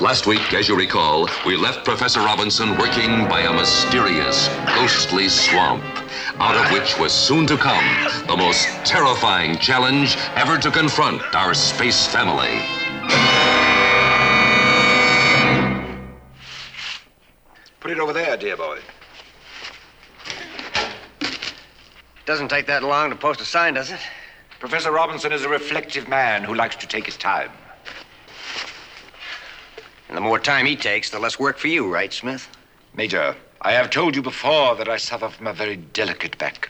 Last week, as you recall, we left Professor Robinson working by a mysterious, ghostly swamp, out of which was soon to come the most terrifying challenge ever to confront our space family. Put it over there, dear boy. Doesn't take that long to post a sign, does it? Professor Robinson is a reflective man who likes to take his time. And the more time he takes, the less work for you, right, Smith? Major, I have told you before that I suffer from a very delicate back.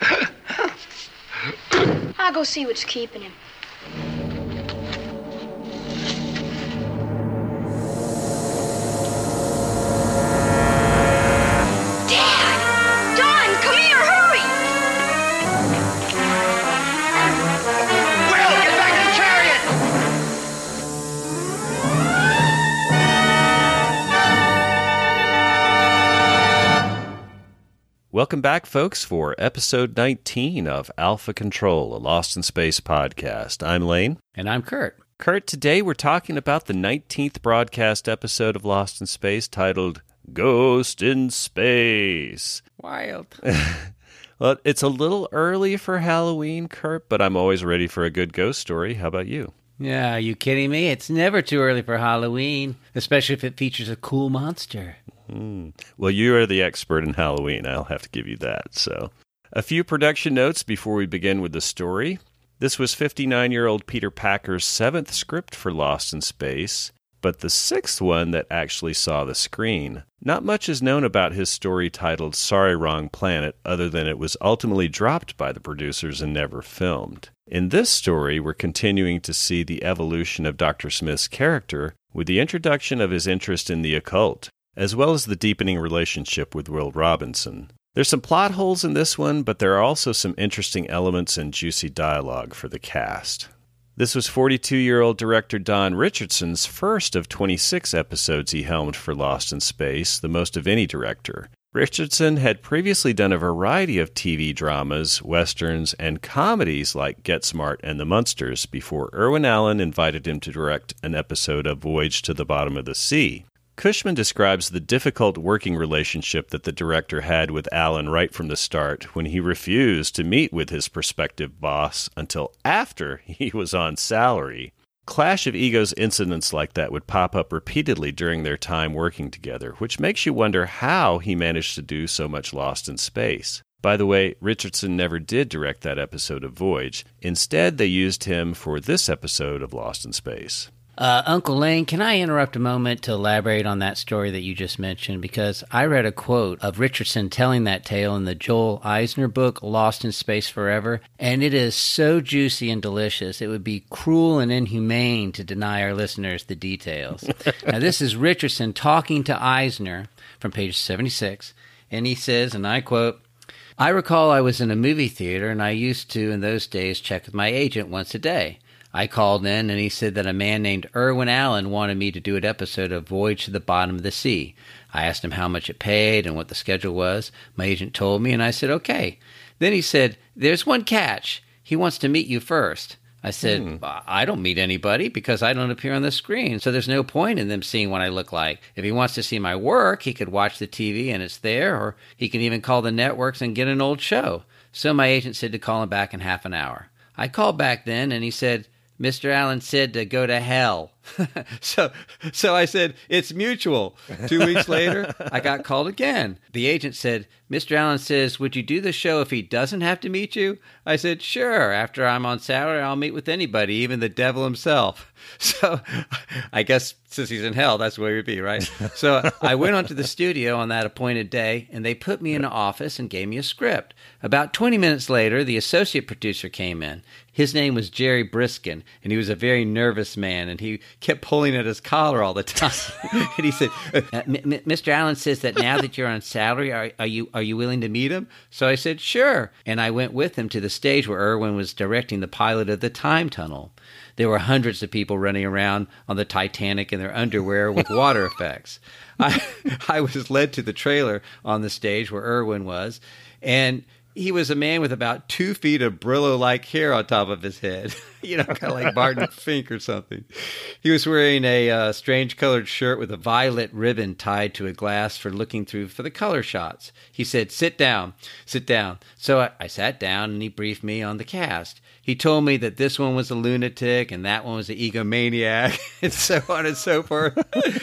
I'll go see what's keeping him. Welcome back, folks, for episode 19 of Alpha Control, a Lost in Space podcast. I'm Lane. And I'm Kurt. Kurt, today we're talking about the 19th broadcast episode of Lost in Space titled Ghost in Space. Wild. Well, it's a little early for Halloween, Kurt, but I'm always ready for a good ghost story. How about you? Yeah, are you kidding me? It's never too early for Halloween, especially if it features a cool monster. Hmm. Well, you are the expert in Halloween. I'll have to give you that. So, a few production notes before we begin with the story. This was 59 year old Peter Packer's seventh script for Lost in Space, but the sixth one that actually saw the screen. Not much is known about his story titled Sorry Wrong Planet, other than it was ultimately dropped by the producers and never filmed. In this story, we're continuing to see the evolution of Dr. Smith's character with the introduction of his interest in the occult as well as the deepening relationship with Will Robinson. There's some plot holes in this one, but there are also some interesting elements and juicy dialogue for the cast. This was 42 year old director Don Richardson's first of 26 episodes he helmed for Lost in Space, the most of any director. Richardson had previously done a variety of TV dramas, westerns, and comedies like Get Smart and The Munsters before Irwin Allen invited him to direct an episode of Voyage to the Bottom of the Sea. Cushman describes the difficult working relationship that the director had with Allen right from the start when he refused to meet with his prospective boss until after he was on salary. Clash of egos incidents like that would pop up repeatedly during their time working together, which makes you wonder how he managed to do so much Lost in Space. By the way, Richardson never did direct that episode of Voyage. Instead, they used him for this episode of Lost in Space. Uh, Uncle Lane, can I interrupt a moment to elaborate on that story that you just mentioned? Because I read a quote of Richardson telling that tale in the Joel Eisner book, Lost in Space Forever, and it is so juicy and delicious. It would be cruel and inhumane to deny our listeners the details. now, this is Richardson talking to Eisner from page 76, and he says, and I quote, I recall I was in a movie theater and I used to, in those days, check with my agent once a day. I called in and he said that a man named Irwin Allen wanted me to do an episode of Voyage to the Bottom of the Sea. I asked him how much it paid and what the schedule was. My agent told me and I said, okay. Then he said, There's one catch. He wants to meet you first. I said, hmm. I don't meet anybody because I don't appear on the screen, so there's no point in them seeing what I look like. If he wants to see my work, he could watch the TV and it's there, or he can even call the networks and get an old show. So my agent said to call him back in half an hour. I called back then and he said, Mr. Allen said to go to hell. so, so I said, it's mutual. Two weeks later, I got called again. The agent said, Mr. Allen says, would you do the show if he doesn't have to meet you? I said, sure. After I'm on salary, I'll meet with anybody, even the devil himself. So I guess since he's in hell, that's where he'd be, right? So I went onto the studio on that appointed day, and they put me in an office and gave me a script. About 20 minutes later, the associate producer came in. His name was Jerry Briskin, and he was a very nervous man, and he kept pulling at his collar all the time. and he said, uh, M- M- "Mr. Allen says that now that you're on salary, are, are you are you willing to meet him?" So I said, "Sure," and I went with him to the stage where Irwin was directing the pilot of the Time Tunnel. There were hundreds of people running around on the Titanic in their underwear with water effects. I, I was led to the trailer on the stage where Irwin was, and he was a man with about two feet of Brillo like hair on top of his head, you know, kind of like Barton Fink or something. He was wearing a uh, strange colored shirt with a violet ribbon tied to a glass for looking through for the color shots. He said, Sit down, sit down. So I, I sat down and he briefed me on the cast. He told me that this one was a lunatic and that one was an egomaniac and so on and so forth.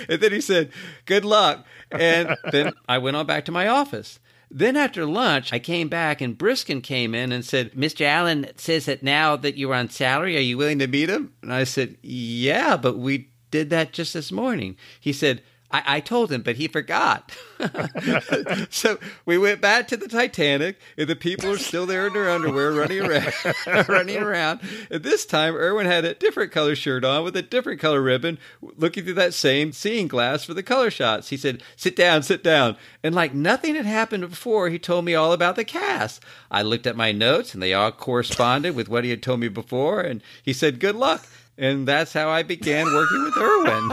and then he said, Good luck. And then I went on back to my office. Then after lunch, I came back and Briskin came in and said, Mr. Allen says that now that you're on salary, are you willing to meet him? And I said, Yeah, but we did that just this morning. He said, I, I told him, but he forgot. so we went back to the Titanic, and the people are still there in their underwear running around, running around. And this time, Irwin had a different color shirt on with a different color ribbon, looking through that same seeing glass for the color shots. He said, "Sit down, sit down." And like nothing had happened before, he told me all about the cast. I looked at my notes, and they all corresponded with what he had told me before. And he said, "Good luck." And that's how I began working with Irwin.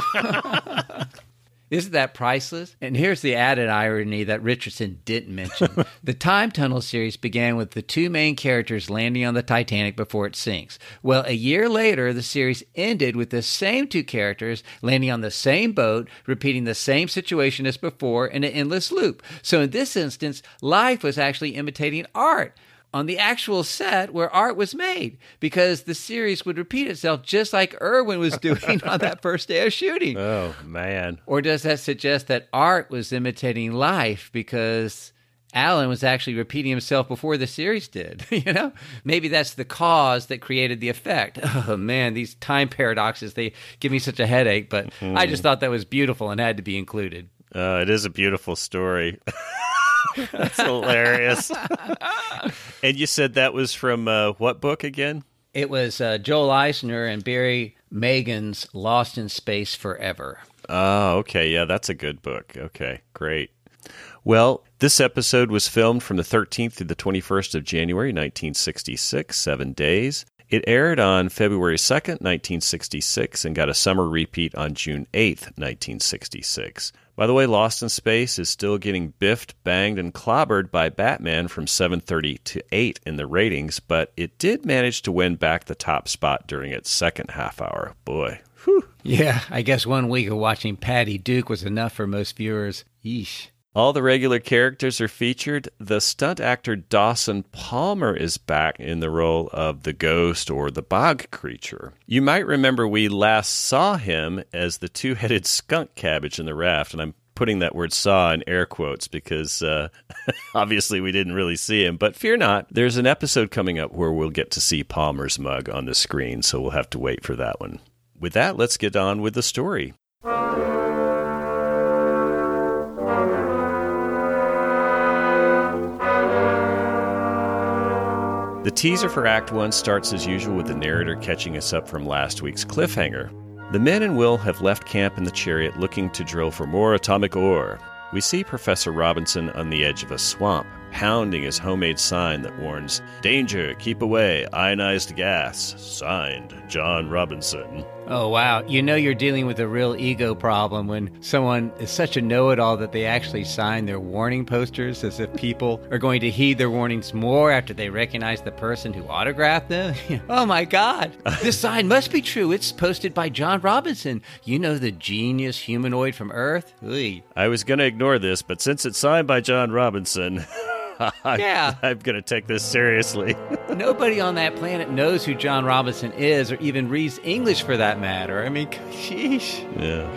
Isn't that priceless? And here's the added irony that Richardson didn't mention. the Time Tunnel series began with the two main characters landing on the Titanic before it sinks. Well, a year later, the series ended with the same two characters landing on the same boat, repeating the same situation as before in an endless loop. So in this instance, life was actually imitating art on the actual set where art was made because the series would repeat itself just like Irwin was doing on that first day of shooting. Oh, man. Or does that suggest that art was imitating life because Allen was actually repeating himself before the series did? you know? Maybe that's the cause that created the effect. Oh man, these time paradoxes, they give me such a headache, but mm-hmm. I just thought that was beautiful and had to be included. Uh, it is a beautiful story. That's hilarious. and you said that was from uh, what book again? It was uh, Joel Eisner and Barry Magen's Lost in Space Forever. Oh, okay. Yeah, that's a good book. Okay, great. Well, this episode was filmed from the 13th to the 21st of January, 1966, seven days. It aired on February 2nd, 1966, and got a summer repeat on June 8th, 1966. By the way, Lost in Space is still getting biffed, banged, and clobbered by Batman from 730 to 8 in the ratings, but it did manage to win back the top spot during its second half hour. Boy, whew. Yeah, I guess one week of watching Patty Duke was enough for most viewers. Yeesh. All the regular characters are featured. The stunt actor Dawson Palmer is back in the role of the ghost or the bog creature. You might remember we last saw him as the two headed skunk cabbage in the raft, and I'm putting that word saw in air quotes because uh, obviously we didn't really see him. But fear not, there's an episode coming up where we'll get to see Palmer's mug on the screen, so we'll have to wait for that one. With that, let's get on with the story. The teaser for Act 1 starts as usual with the narrator catching us up from last week's cliffhanger. The men and Will have left camp in the chariot looking to drill for more atomic ore. We see Professor Robinson on the edge of a swamp, pounding his homemade sign that warns, Danger, keep away, ionized gas. Signed, John Robinson. Oh, wow. You know you're dealing with a real ego problem when someone is such a know it all that they actually sign their warning posters as if people are going to heed their warnings more after they recognize the person who autographed them. oh, my God. this sign must be true. It's posted by John Robinson. You know the genius humanoid from Earth? I was going to ignore this, but since it's signed by John Robinson. Yeah. I'm going to take this seriously. Nobody on that planet knows who John Robinson is or even reads English for that matter. I mean, sheesh. yeah.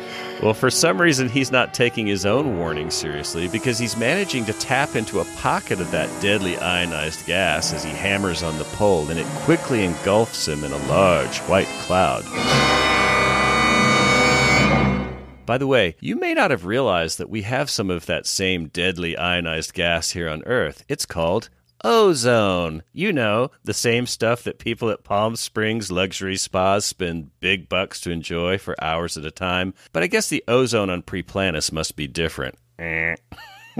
Well, for some reason, he's not taking his own warning seriously because he's managing to tap into a pocket of that deadly ionized gas as he hammers on the pole, and it quickly engulfs him in a large white cloud. By the way, you may not have realized that we have some of that same deadly ionized gas here on Earth. It's called ozone. You know, the same stuff that people at Palm Springs luxury spas spend big bucks to enjoy for hours at a time. But I guess the ozone on Priplanus must be different.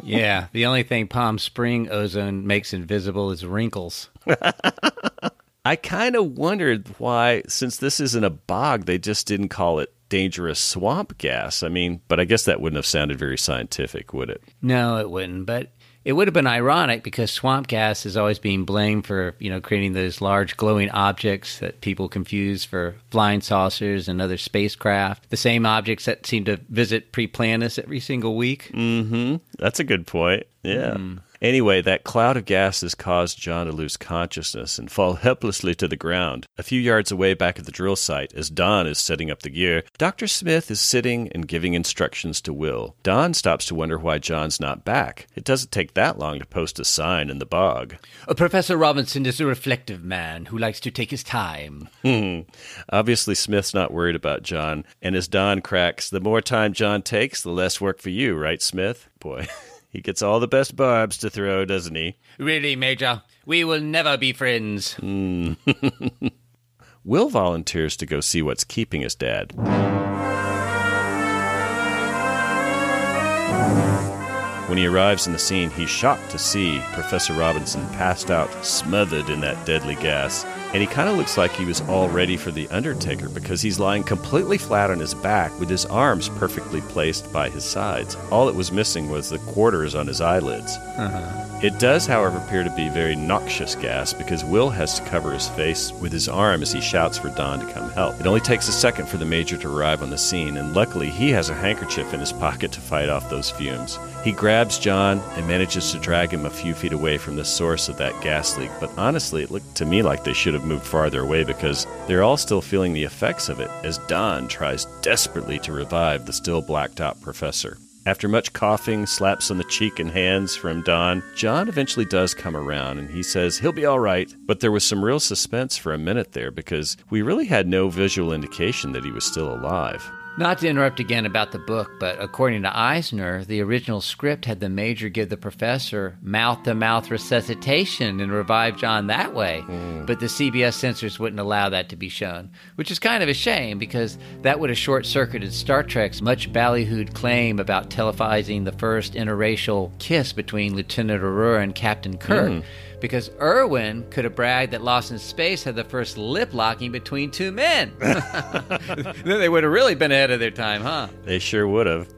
Yeah, the only thing Palm Spring ozone makes invisible is wrinkles. I kind of wondered why, since this isn't a bog, they just didn't call it dangerous swamp gas. I mean, but I guess that wouldn't have sounded very scientific, would it? No, it wouldn't. But it would have been ironic because swamp gas is always being blamed for, you know, creating those large glowing objects that people confuse for flying saucers and other spacecraft. The same objects that seem to visit Priplanus every single week. Mm-hmm. That's a good point. Yeah. Anyway, that cloud of gases caused John to lose consciousness and fall helplessly to the ground. A few yards away back at the drill site, as Don is setting up the gear, Dr. Smith is sitting and giving instructions to Will. Don stops to wonder why John's not back. It doesn't take that long to post a sign in the bog. Uh, Professor Robinson is a reflective man who likes to take his time. Hmm. Obviously, Smith's not worried about John, and as Don cracks, the more time John takes, the less work for you, right, Smith? Boy, he gets all the best barbs to throw, doesn't he? Really, Major, we will never be friends. Hmm. Will volunteers to go see what's keeping his dad. When he arrives in the scene, he's shocked to see Professor Robinson passed out, smothered in that deadly gas. And he kind of looks like he was all ready for the Undertaker because he's lying completely flat on his back with his arms perfectly placed by his sides. All that was missing was the quarters on his eyelids. Uh-huh. It does, however, appear to be very noxious gas because Will has to cover his face with his arm as he shouts for Don to come help. It only takes a second for the Major to arrive on the scene, and luckily he has a handkerchief in his pocket to fight off those fumes. He grabs John and manages to drag him a few feet away from the source of that gas leak, but honestly, it looked to me like they should have moved farther away because they're all still feeling the effects of it as Don tries desperately to revive the still blacked out professor. After much coughing, slaps on the cheek and hands from Don, John eventually does come around and he says he'll be all right. But there was some real suspense for a minute there because we really had no visual indication that he was still alive. Not to interrupt again about the book, but according to Eisner, the original script had the major give the professor mouth to mouth resuscitation and revive John that way. Hmm. But the CBS censors wouldn't allow that to be shown, which is kind of a shame because that would have short circuited Star Trek's much ballyhooed claim about televising the first interracial kiss between Lieutenant Uhura and Captain Kirk. Hmm. Because Irwin could have bragged that Lost in Space had the first lip locking between two men. then they would have really been ahead of their time, huh? They sure would have.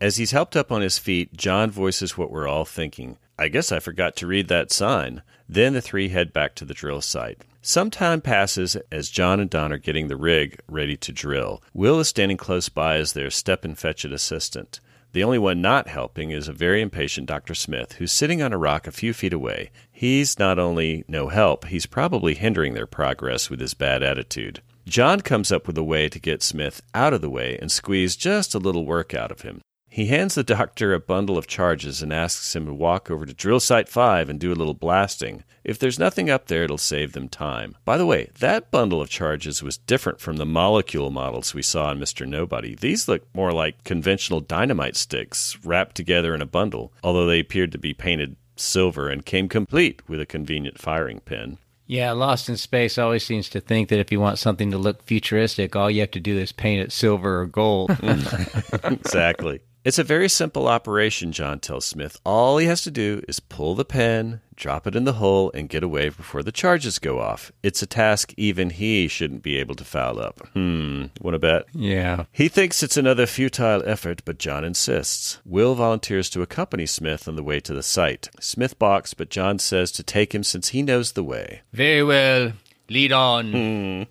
As he's helped up on his feet, John voices what we're all thinking. I guess I forgot to read that sign. Then the three head back to the drill site. Some time passes as John and Don are getting the rig ready to drill. Will is standing close by as their step and fetch it assistant. The only one not helping is a very impatient Dr. Smith, who's sitting on a rock a few feet away. He's not only no help, he's probably hindering their progress with his bad attitude. John comes up with a way to get Smith out of the way and squeeze just a little work out of him. He hands the doctor a bundle of charges and asks him to walk over to Drill Site 5 and do a little blasting. If there's nothing up there, it'll save them time. By the way, that bundle of charges was different from the molecule models we saw in Mr. Nobody. These look more like conventional dynamite sticks wrapped together in a bundle, although they appeared to be painted silver and came complete with a convenient firing pin. Yeah, Lost in Space always seems to think that if you want something to look futuristic, all you have to do is paint it silver or gold. exactly. It's a very simple operation, John tells Smith. All he has to do is pull the pen, drop it in the hole, and get away before the charges go off. It's a task even he shouldn't be able to foul up. Hmm, want to bet? yeah. He thinks it's another futile effort, but John insists. Will volunteers to accompany Smith on the way to the site. Smith balks, but John says to take him since he knows the way. Very well. Lead on.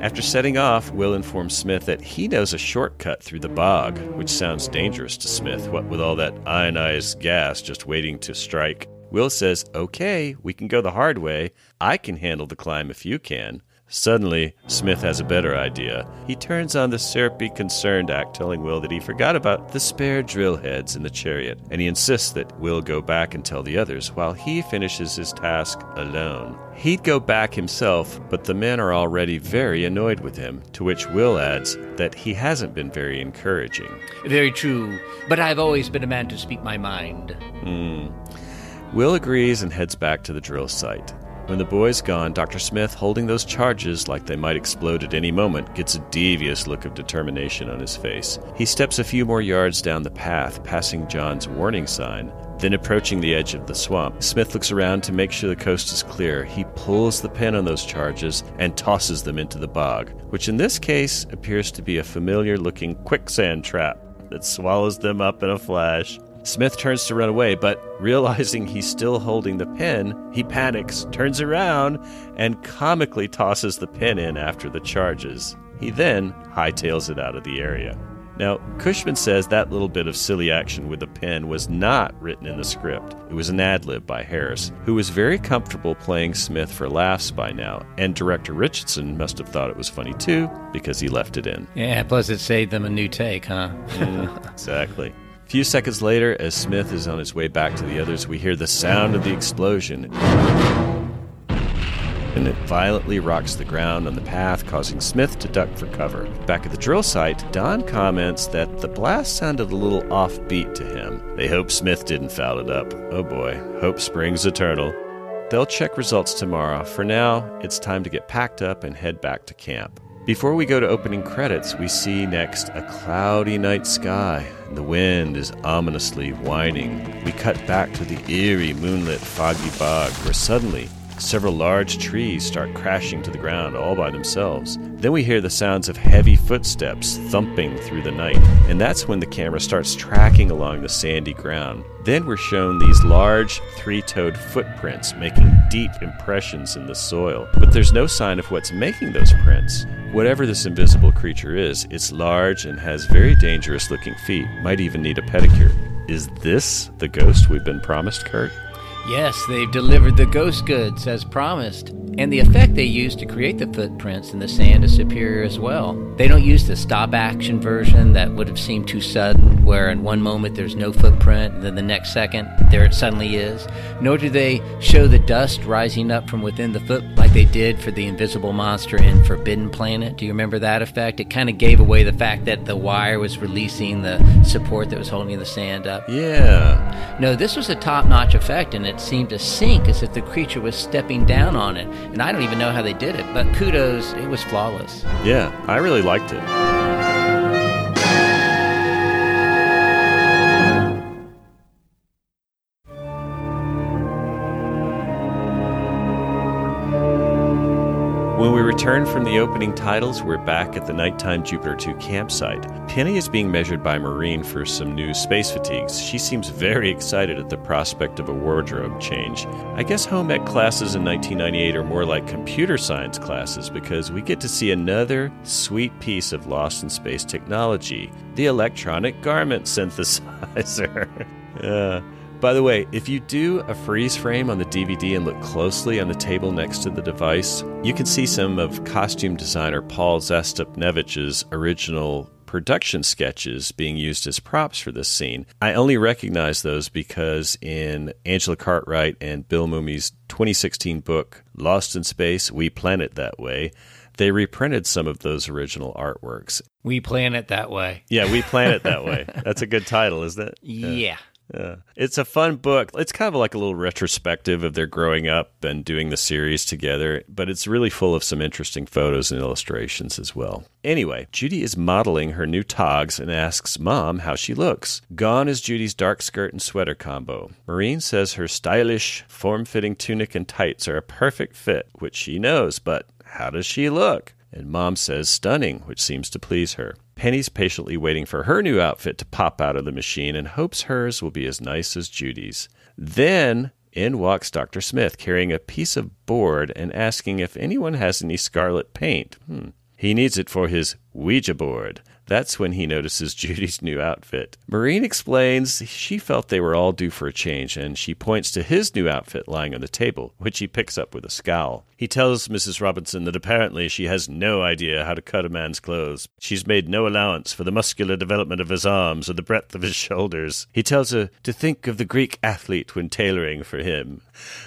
After setting off, Will informs Smith that he knows a shortcut through the bog, which sounds dangerous to Smith, what with all that ionized gas just waiting to strike. Will says, Okay, we can go the hard way. I can handle the climb if you can. Suddenly, Smith has a better idea. He turns on the syrupy concerned act, telling Will that he forgot about the spare drill heads in the chariot, and he insists that Will go back and tell the others while he finishes his task alone. He'd go back himself, but the men are already very annoyed with him, to which Will adds that he hasn't been very encouraging. Very true, but I've always been a man to speak my mind. Hmm. Will agrees and heads back to the drill site. When the boy's gone, Dr. Smith, holding those charges like they might explode at any moment, gets a devious look of determination on his face. He steps a few more yards down the path, passing John's warning sign. Then, approaching the edge of the swamp, Smith looks around to make sure the coast is clear. He pulls the pin on those charges and tosses them into the bog, which in this case appears to be a familiar looking quicksand trap that swallows them up in a flash. Smith turns to run away, but realizing he's still holding the pin, he panics, turns around, and comically tosses the pin in after the charges. He then hightails it out of the area. Now, Cushman says that little bit of silly action with the pen was not written in the script. It was an ad lib by Harris, who was very comfortable playing Smith for laughs by now, and director Richardson must have thought it was funny too because he left it in. Yeah, plus it saved them a new take, huh? Mm-hmm. Exactly. A few seconds later, as Smith is on his way back to the others, we hear the sound of the explosion. And it violently rocks the ground on the path, causing Smith to duck for cover. Back at the drill site, Don comments that the blast sounded a little offbeat to him. They hope Smith didn't foul it up. Oh boy, hope springs eternal. They'll check results tomorrow. For now, it's time to get packed up and head back to camp. Before we go to opening credits, we see next a cloudy night sky. The wind is ominously whining. We cut back to the eerie, moonlit, foggy bog, where suddenly several large trees start crashing to the ground all by themselves. Then we hear the sounds of heavy footsteps thumping through the night, and that's when the camera starts tracking along the sandy ground. Then we're shown these large, three toed footprints making deep impressions in the soil, but there's no sign of what's making those prints. Whatever this invisible creature is, it's large and has very dangerous looking feet, might even need a pedicure. Is this the ghost we've been promised, Kurt? Yes, they've delivered the ghost goods as promised. And the effect they used to create the footprints in the sand is superior as well. They don't use the stop action version that would have seemed too sudden, where in one moment there's no footprint, and then the next second there it suddenly is. Nor do they show the dust rising up from within the foot like they did for the invisible monster in Forbidden Planet. Do you remember that effect? It kind of gave away the fact that the wire was releasing the support that was holding the sand up. Yeah. No, this was a top notch effect, and it seemed to sink as if the creature was stepping down on it. And I don't even know how they did it, but kudos, it was flawless. Yeah, I really liked it. When we return from the opening titles, we're back at the nighttime Jupiter 2 campsite. Penny is being measured by Maureen for some new space fatigues. She seems very excited at the prospect of a wardrobe change. I guess home ec classes in 1998 are more like computer science classes because we get to see another sweet piece of lost in space technology the electronic garment synthesizer. yeah. Uh, By the way, if you do a freeze frame on the DVD and look closely on the table next to the device, you can see some of costume designer Paul Zastupnevich's original production sketches being used as props for this scene. I only recognize those because in Angela Cartwright and Bill Mumy's 2016 book, Lost in Space We Plan It That Way, they reprinted some of those original artworks. We plan it that way. Yeah, we plan it that way. That's a good title, isn't it? Yeah. Yeah. It's a fun book. It's kind of like a little retrospective of their growing up and doing the series together, but it's really full of some interesting photos and illustrations as well. Anyway, Judy is modeling her new togs and asks Mom how she looks. Gone is Judy's dark skirt and sweater combo. Maureen says her stylish, form fitting tunic and tights are a perfect fit, which she knows, but how does she look? And Mom says stunning, which seems to please her. Penny's patiently waiting for her new outfit to pop out of the machine and hopes hers will be as nice as Judy's. Then in walks Dr. Smith carrying a piece of board and asking if anyone has any scarlet paint. Hmm. He needs it for his Ouija board. That's when he notices Judy's new outfit. Maureen explains she felt they were all due for a change, and she points to his new outfit lying on the table, which he picks up with a scowl. He tells Mrs. Robinson that apparently she has no idea how to cut a man's clothes. She's made no allowance for the muscular development of his arms or the breadth of his shoulders. He tells her to think of the Greek athlete when tailoring for him.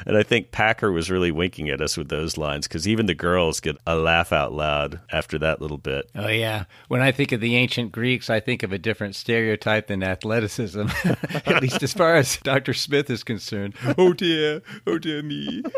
And I think Packer was really winking at us with those lines because even the girls get a laugh out loud after that little bit. Oh, yeah. When I think of the ancient Greeks, I think of a different stereotype than athleticism, at least as far as Dr. Smith is concerned. Oh, dear. Oh, dear me.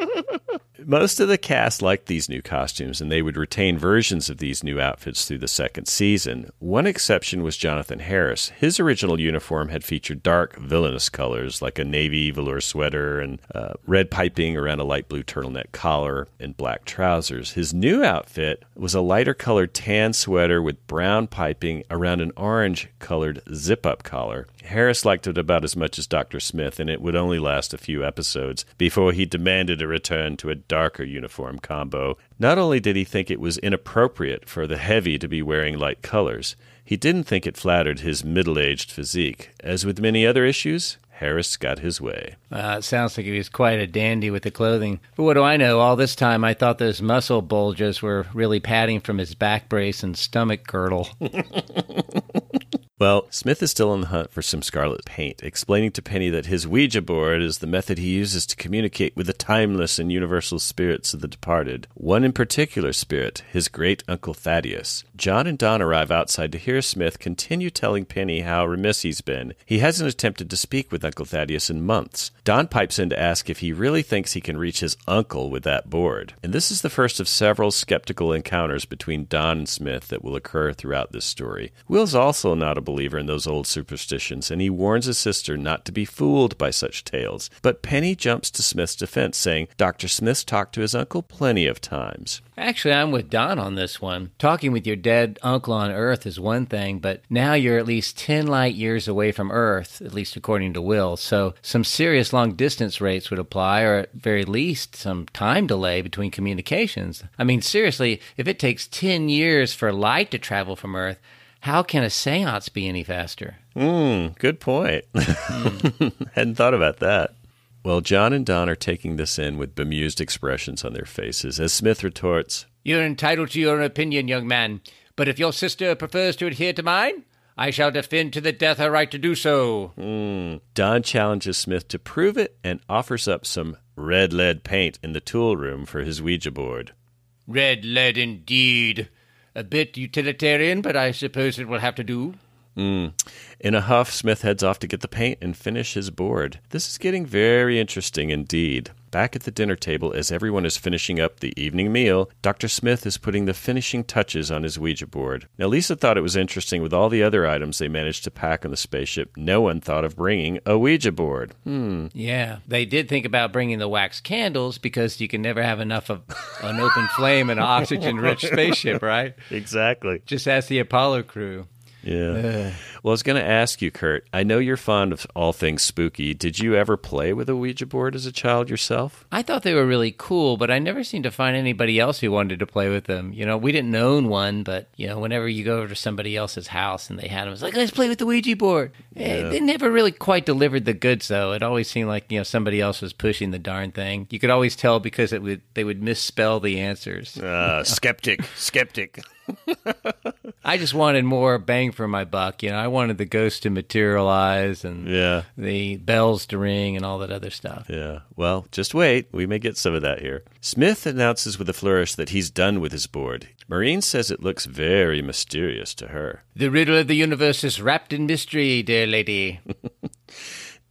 Most of the cast liked these new costumes, and they would retain versions of these new outfits through the second season. One exception was Jonathan Harris. His original uniform had featured dark, villainous colors like a navy velour sweater and uh, red piping around a light blue turtleneck collar and black trousers. His new outfit was a lighter colored tan sweater with brown piping around an orange colored zip up collar. Harris liked it about as much as Dr. Smith, and it would only last a few episodes before he demanded a return to a darker uniform combo. Not only did he think it was inappropriate for the heavy to be wearing light colors, he didn't think it flattered his middle aged physique. As with many other issues, Harris got his way. Uh, it sounds like he was quite a dandy with the clothing. But what do I know? All this time, I thought those muscle bulges were really padding from his back brace and stomach girdle. Well, Smith is still on the hunt for some scarlet paint, explaining to Penny that his Ouija board is the method he uses to communicate with the timeless and universal spirits of the departed. One in particular spirit, his great uncle Thaddeus. John and Don arrive outside to hear Smith continue telling Penny how remiss he's been. He hasn't attempted to speak with Uncle Thaddeus in months. Don pipes in to ask if he really thinks he can reach his uncle with that board. And this is the first of several skeptical encounters between Don and Smith that will occur throughout this story. Will's also not a believer in those old superstitions, and he warns his sister not to be fooled by such tales. But Penny jumps to Smith's defense, saying Dr. Smith's talked to his uncle plenty of times. Actually, I'm with Don on this one. Talking with your dead uncle on Earth is one thing, but now you're at least 10 light years away from Earth, at least according to Will. So some serious long distance rates would apply, or at very least some time delay between communications. I mean, seriously, if it takes 10 years for light to travel from Earth, how can a seance be any faster? Hmm, good point. Hadn't thought about that. Well, John and Don are taking this in with bemused expressions on their faces as Smith retorts, You're entitled to your opinion, young man, but if your sister prefers to adhere to mine, I shall defend to the death her right to do so. Hmm. Don challenges Smith to prove it and offers up some red lead paint in the tool room for his Ouija board. Red lead indeed. A bit utilitarian, but I suppose it will have to do. In a huff, Smith heads off to get the paint and finish his board. This is getting very interesting indeed. Back at the dinner table, as everyone is finishing up the evening meal, Dr. Smith is putting the finishing touches on his Ouija board. Now, Lisa thought it was interesting with all the other items they managed to pack on the spaceship, no one thought of bringing a Ouija board. Hmm. Yeah, they did think about bringing the wax candles because you can never have enough of an open flame in an oxygen rich spaceship, right? Exactly. Just ask the Apollo crew. Yeah. Well, I was going to ask you, Kurt. I know you're fond of all things spooky. Did you ever play with a Ouija board as a child yourself? I thought they were really cool, but I never seemed to find anybody else who wanted to play with them. You know, we didn't own one, but you know, whenever you go over to somebody else's house and they had them, it's like let's play with the Ouija board. Eh, They never really quite delivered the goods, though. It always seemed like you know somebody else was pushing the darn thing. You could always tell because it would they would misspell the answers. Uh, skeptic, skeptic. I just wanted more bang for my buck. You know, I wanted the ghost to materialize and Yeah. the bells to ring and all that other stuff. Yeah. Well, just wait. We may get some of that here. Smith announces with a flourish that he's done with his board. Maureen says it looks very mysterious to her. The riddle of the universe is wrapped in mystery, dear lady.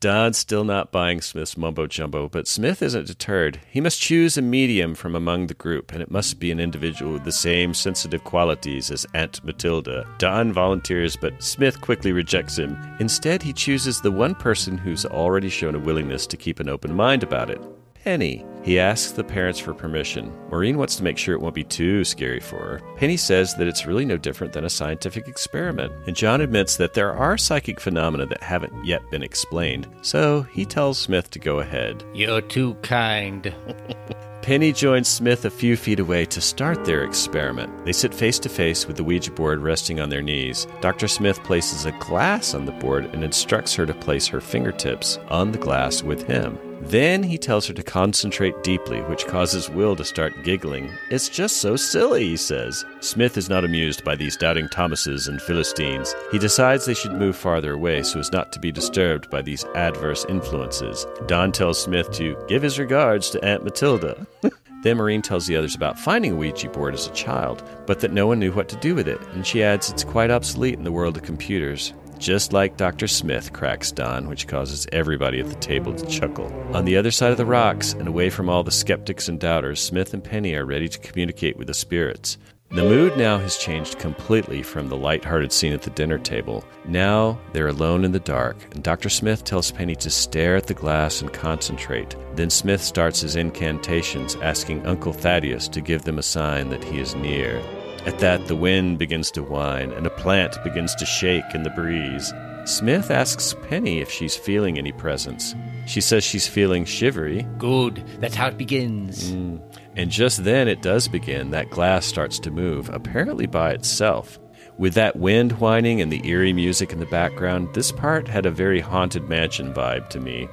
Don's still not buying Smith's mumbo jumbo, but Smith isn't deterred. He must choose a medium from among the group, and it must be an individual with the same sensitive qualities as Aunt Matilda. Don volunteers, but Smith quickly rejects him. Instead, he chooses the one person who's already shown a willingness to keep an open mind about it. Penny. He asks the parents for permission. Maureen wants to make sure it won't be too scary for her. Penny says that it's really no different than a scientific experiment. And John admits that there are psychic phenomena that haven't yet been explained. So he tells Smith to go ahead. You're too kind. Penny joins Smith a few feet away to start their experiment. They sit face to face with the Ouija board resting on their knees. Dr. Smith places a glass on the board and instructs her to place her fingertips on the glass with him. Then he tells her to concentrate deeply, which causes Will to start giggling. It's just so silly, he says. Smith is not amused by these doubting Thomases and Philistines. He decides they should move farther away so as not to be disturbed by these adverse influences. Don tells Smith to give his regards to Aunt Matilda. Then Maureen tells the others about finding a Ouija board as a child, but that no one knew what to do with it, and she adds it's quite obsolete in the world of computers. Just like Dr. Smith, cracks Don, which causes everybody at the table to chuckle. On the other side of the rocks, and away from all the skeptics and doubters, Smith and Penny are ready to communicate with the spirits. The mood now has changed completely from the light-hearted scene at the dinner table. Now they're alone in the dark, and Dr. Smith tells Penny to stare at the glass and concentrate. Then Smith starts his incantations, asking Uncle Thaddeus to give them a sign that he is near. At that, the wind begins to whine, and a plant begins to shake in the breeze. Smith asks Penny if she's feeling any presence. She says she's feeling shivery, Good. That's how it begins. Mm. and just then it does begin. That glass starts to move, apparently by itself. With that wind whining and the eerie music in the background, this part had a very haunted mansion vibe to me.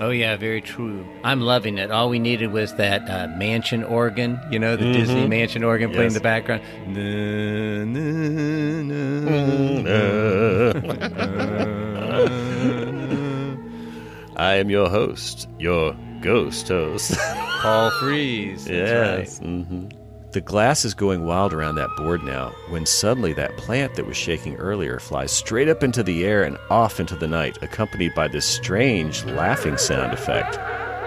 Oh yeah, very true. I'm loving it. All we needed was that uh, mansion organ, you know, the Disney mansion organ playing in the background. I am your host, your ghost host. Paul Frees. That's right. hmm The glass is going wild around that board now when suddenly that plant that was shaking earlier flies straight up into the air and off into the night, accompanied by this strange laughing sound effect.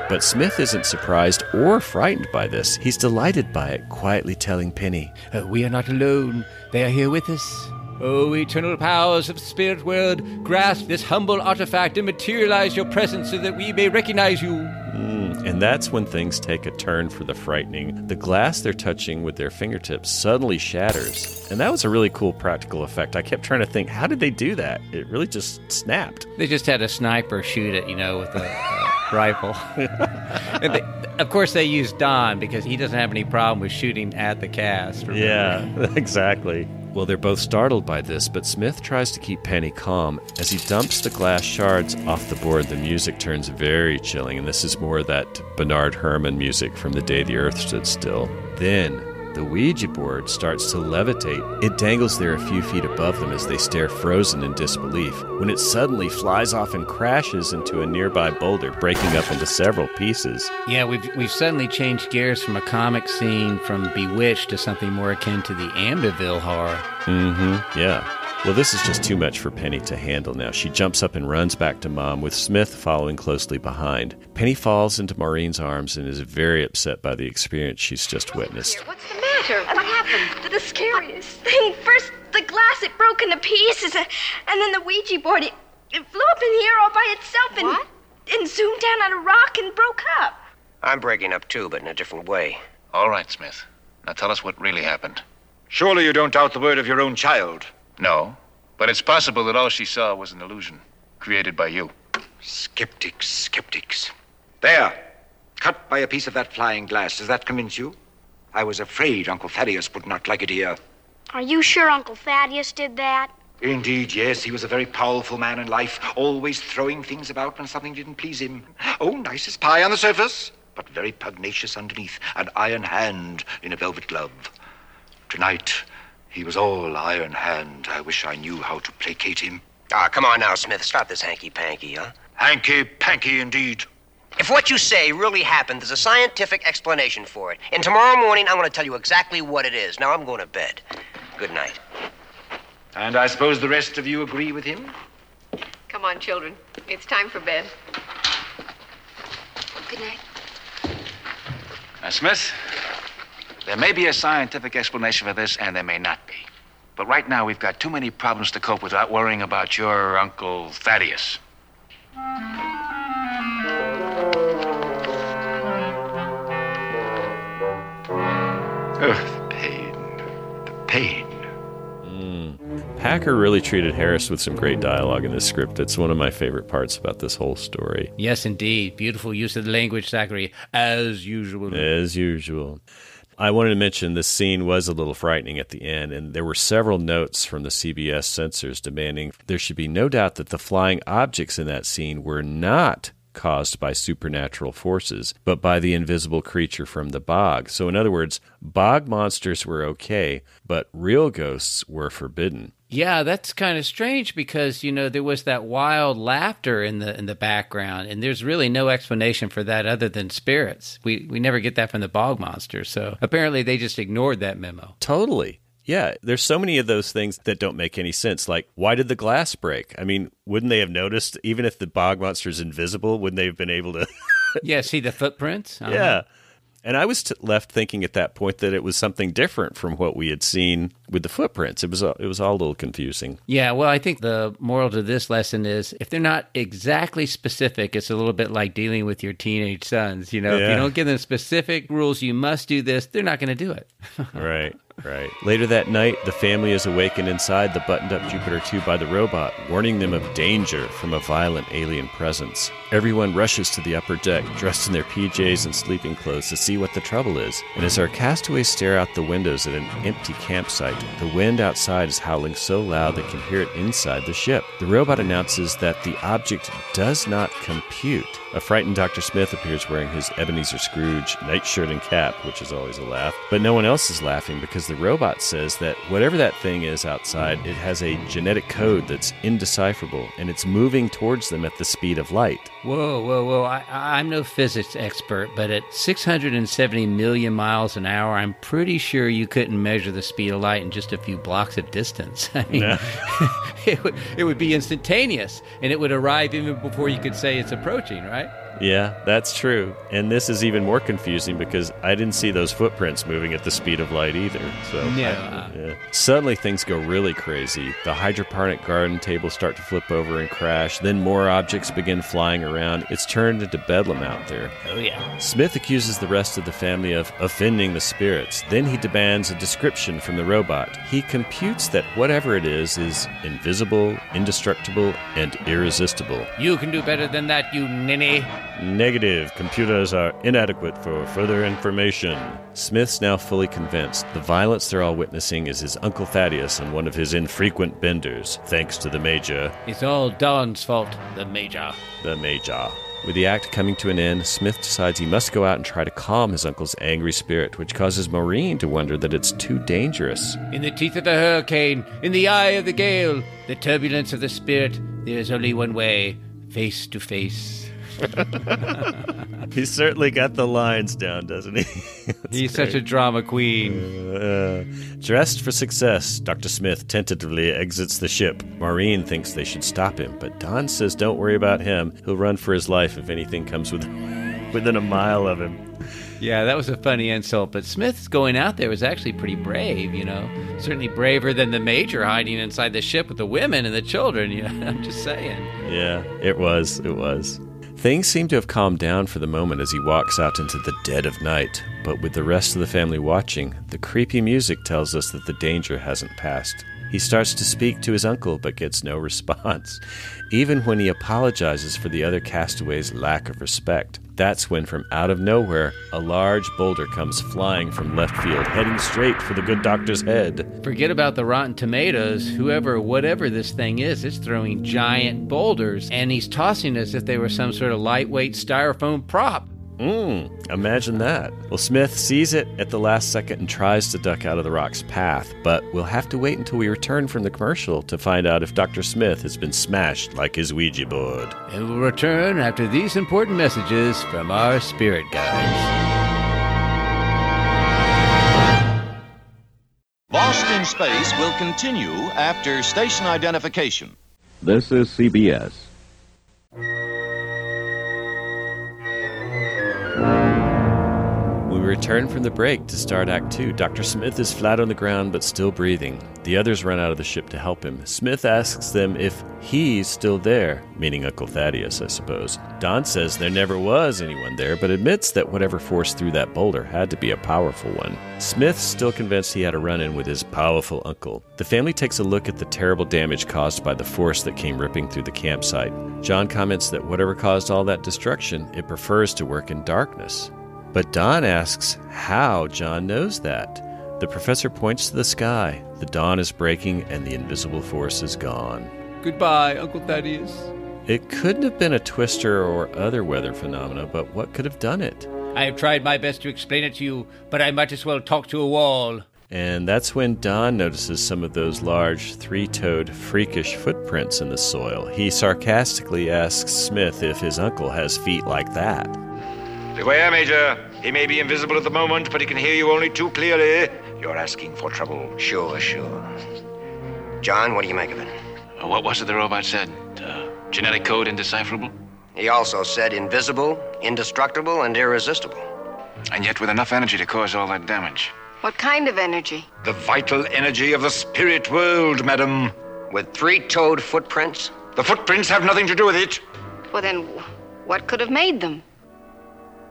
But Smith isn't surprised or frightened by this. He's delighted by it, quietly telling Penny, Uh, we are not alone. They are here with us. O eternal powers of the spirit world, grasp this humble artifact and materialize your presence so that we may recognize you. And that's when things take a turn for the frightening. The glass they're touching with their fingertips suddenly shatters. And that was a really cool practical effect. I kept trying to think, how did they do that? It really just snapped. They just had a sniper shoot it, you know, with a uh, rifle. and they, of course, they used Don because he doesn't have any problem with shooting at the cast. remember? Yeah, exactly. Well, they're both startled by this, but Smith tries to keep Penny calm. As he dumps the glass shards off the board, the music turns very chilling, and this is more that Bernard Herrmann music from the day the earth stood still. Then, the Ouija board starts to levitate. It dangles there a few feet above them as they stare frozen in disbelief, when it suddenly flies off and crashes into a nearby boulder, breaking up into several pieces. Yeah, we've we've suddenly changed gears from a comic scene from Bewitched to something more akin to the Amityville horror. Mm-hmm. Yeah. Well, this is just too much for Penny to handle now. She jumps up and runs back to Mom, with Smith following closely behind. Penny falls into Maureen's arms and is very upset by the experience she's just witnessed. What's the matter? What happened? The scariest thing. First, the glass, it broke into pieces, and then the Ouija board, it, it flew up in the air all by itself and, What? and zoomed down on a rock and broke up. I'm breaking up too, but in a different way. All right, Smith. Now tell us what really happened. Surely you don't doubt the word of your own child. No, but it's possible that all she saw was an illusion created by you. Skeptics, skeptics. There. Cut by a piece of that flying glass. Does that convince you? I was afraid Uncle Thaddeus would not like it here. Are you sure Uncle Thaddeus did that? Indeed, yes. He was a very powerful man in life, always throwing things about when something didn't please him. Oh, nice as pie on the surface, but very pugnacious underneath, an iron hand in a velvet glove. Tonight, he was all iron hand. I wish I knew how to placate him. Ah, come on now, Smith. Stop this hanky panky, huh? Hanky panky indeed. If what you say really happened, there's a scientific explanation for it. And tomorrow morning, I'm going to tell you exactly what it is. Now I'm going to bed. Good night. And I suppose the rest of you agree with him? Come on, children. It's time for bed. Good night. Now, Smith, there may be a scientific explanation for this, and there may not be. But right now, we've got too many problems to cope with without worrying about your Uncle Thaddeus. Oh, the pain. The pain. Hmm. Packer really treated Harris with some great dialogue in this script. It's one of my favorite parts about this whole story. Yes, indeed. Beautiful use of the language, Zachary, as usual. As usual. I wanted to mention this scene was a little frightening at the end, and there were several notes from the CBS censors demanding there should be no doubt that the flying objects in that scene were not caused by supernatural forces, but by the invisible creature from the bog. So, in other words, bog monsters were okay, but real ghosts were forbidden. Yeah, that's kind of strange because you know there was that wild laughter in the in the background, and there's really no explanation for that other than spirits. We we never get that from the bog monster, so apparently they just ignored that memo. Totally. Yeah, there's so many of those things that don't make any sense. Like, why did the glass break? I mean, wouldn't they have noticed? Even if the bog monster's invisible, wouldn't they have been able to? yeah, see the footprints. Uh-huh. Yeah. And I was t- left thinking at that point that it was something different from what we had seen with the footprints. It was a, it was all a little confusing. Yeah, well, I think the moral to this lesson is if they're not exactly specific, it's a little bit like dealing with your teenage sons. You know, Yeah. if you don't give them specific rules, you must do this. They're not going to do it. Right, right. Later that night, the family is awakened inside the buttoned up Jupiter 2 by the robot, warning them of danger from a violent alien presence. Everyone rushes to the upper deck, dressed in their PJs and sleeping clothes, to see what the trouble is. And as our castaways stare out the windows at an empty campsite, the wind outside is howling so loud they can hear it inside the ship. The robot announces that the object does not compute. A frightened Dr. Smith appears wearing his Ebenezer Scrooge nightshirt and cap, which is always a laugh. But no one else is laughing because the robot says that whatever that thing is outside, it has a genetic code that's indecipherable and it's moving towards them at the speed of light. Whoa, whoa, whoa. I, I'm no physics expert, but at 670 million miles an hour, I'm pretty sure you couldn't measure the speed of light in just a few blocks of distance. I mean, No. it, would, it would be instantaneous, and it would arrive even before you could say it's approaching, right? Yeah, that's true. And this is even more confusing because I didn't see those footprints moving at the speed of light either. So No. I- yeah. Suddenly things go really crazy. The hydroponic garden tables start to flip over and crash. Then more objects begin flying around. It's turned into bedlam out there. Oh, yeah. Smith accuses the rest of the family of offending the spirits. Then he demands a description from the robot. He computes that whatever it is is invisible, indestructible, and irresistible. You can do better than that, you ninny. Negative. Computers are inadequate for further information. Smith's now fully convinced. The violence they're all witnessing is his Uncle Thaddeus on one of his infrequent benders, thanks to the Major. It's all Don's fault, the Major. The Major. With the act coming to an end, Smith decides he must go out and try to calm his uncle's angry spirit, which causes Maureen to wonder that it's too dangerous. In the teeth of the hurricane, in the eye of the gale, the turbulence of the spirit, there is only one way face to face. He's certainly got the lines down, doesn't he? He's such a drama queen. Uh, dressed for success, Dr. Smith tentatively exits the ship. Maureen thinks they should stop him, but Don says don't worry about him. He'll run for his life if anything comes with, within a mile of him. Yeah, that was a funny insult, but Smith's going out there was actually pretty brave, you know. Certainly braver than the Major hiding inside the ship with the women and the children, you know. I'm just saying. Yeah, it was. It was. Things seem to have calmed down for the moment as he walks out into the dead of night, but with the rest of the family watching, the creepy music tells us that the danger hasn't passed. He starts to speak to his uncle but gets no response, even when he apologizes for the other castaways' lack of respect. That's when, from out of nowhere, a large boulder comes flying from left field, heading straight for the good doctor's head. Forget about the rotten tomatoes. Whoever, whatever this thing is, it's throwing giant boulders, and he's tossing as if they were some sort of lightweight styrofoam prop. Mmm, imagine that. Well, Smith sees it at the last second and tries to duck out of the rock's path, but we'll have to wait until we return from the commercial to find out if Dr. Smith has been smashed like his Ouija board. And we'll return after these important messages from our spirit guides. Lost in Space will continue after station identification. This is CBS. Return from the break to start Act Two. Dr. Smith is flat on the ground but still breathing. The others run out of the ship to help him. Smith asks them if he's still there, meaning Uncle Thaddeus, I suppose. Don says there never was anyone there, but admits that whatever force threw that boulder had to be a powerful one. Smith's still convinced he had a run in with his powerful uncle. The family takes a look at the terrible damage caused by the force that came ripping through the campsite. John comments that whatever caused all that destruction, it prefers to work in darkness. But Don asks how John knows that. The professor points to the sky. The dawn is breaking and the invisible force is gone. Goodbye, Uncle Thaddeus. It couldn't have been a twister or other weather phenomena, but what could have done it? I have tried my best to explain it to you, but I might as well talk to a wall. And that's when Don notices some of those large, three toed, freakish footprints in the soil. He sarcastically asks Smith if his uncle has feet like that. Beware, Major. He may be invisible at the moment, but he can hear you only too clearly. You're asking for trouble. Sure, sure. John, what do you make of it? Uh, what was it the robot said? Uh, genetic code indecipherable? He also said invisible, indestructible, and irresistible. And yet with enough energy to cause all that damage. What kind of energy? The vital energy of the spirit world, madam. With three toed footprints? The footprints have nothing to do with it. Well, then, what could have made them?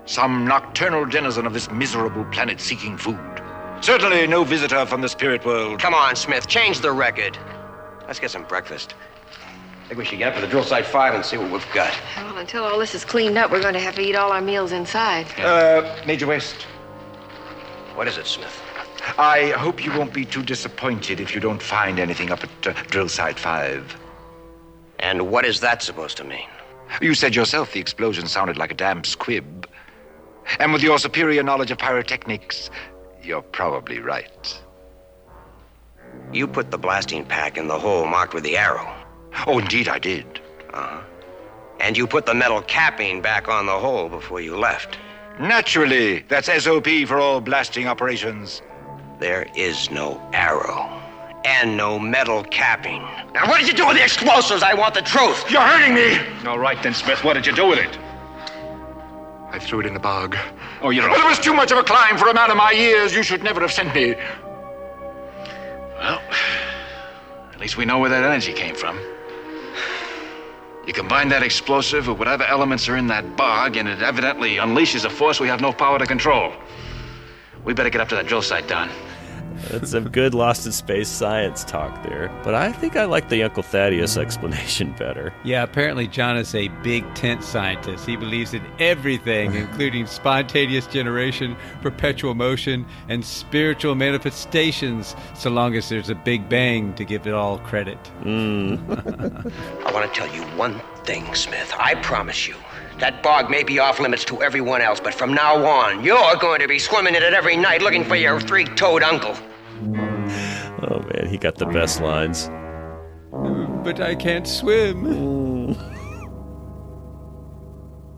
Some nocturnal denizen of this miserable planet seeking food. Certainly no visitor from the spirit world. Come on, Smith, change the record. Let's get some breakfast. I think we should get up to the drill site five and see what we've got. Well, until all this is cleaned up, we're going to have to eat all our meals inside. Uh, Major West. What is it, Smith? I hope you won't be too disappointed if you don't find anything up at uh, drill site five. And what is that supposed to mean? You said yourself the explosion sounded like a damn squib. And with your superior knowledge of pyrotechnics, you're probably right. You put the blasting pack in the hole marked with the arrow. Oh, indeed, I did. Uh huh. And you put the metal capping back on the hole before you left. Naturally. That's SOP for all blasting operations. There is no arrow. And no metal capping. Now, what did you do with the explosives? I want the truth. You're hurting me! All right then, Smith. What did you do with it? I threw it in the bog. Oh, you don't. Well, it was too much of a climb for a man of my years. You should never have sent me. Well, at least we know where that energy came from. You combine that explosive with whatever elements are in that bog, and it evidently unleashes a force we have no power to control. We better get up to that drill site, Don. That's some good Lost in Space science talk there. But I think I like the Uncle Thaddeus explanation better. Yeah, apparently John is a big tent scientist. He believes in everything, including spontaneous generation, perpetual motion, and spiritual manifestations, so long as there's a big bang to give it all credit. Mm. I want to tell you one thing, Smith. I promise you. That bog may be off limits to everyone else, but from now on, you're going to be swimming in it every night looking for your three toed uncle. Oh man, he got the best lines. But I can't swim.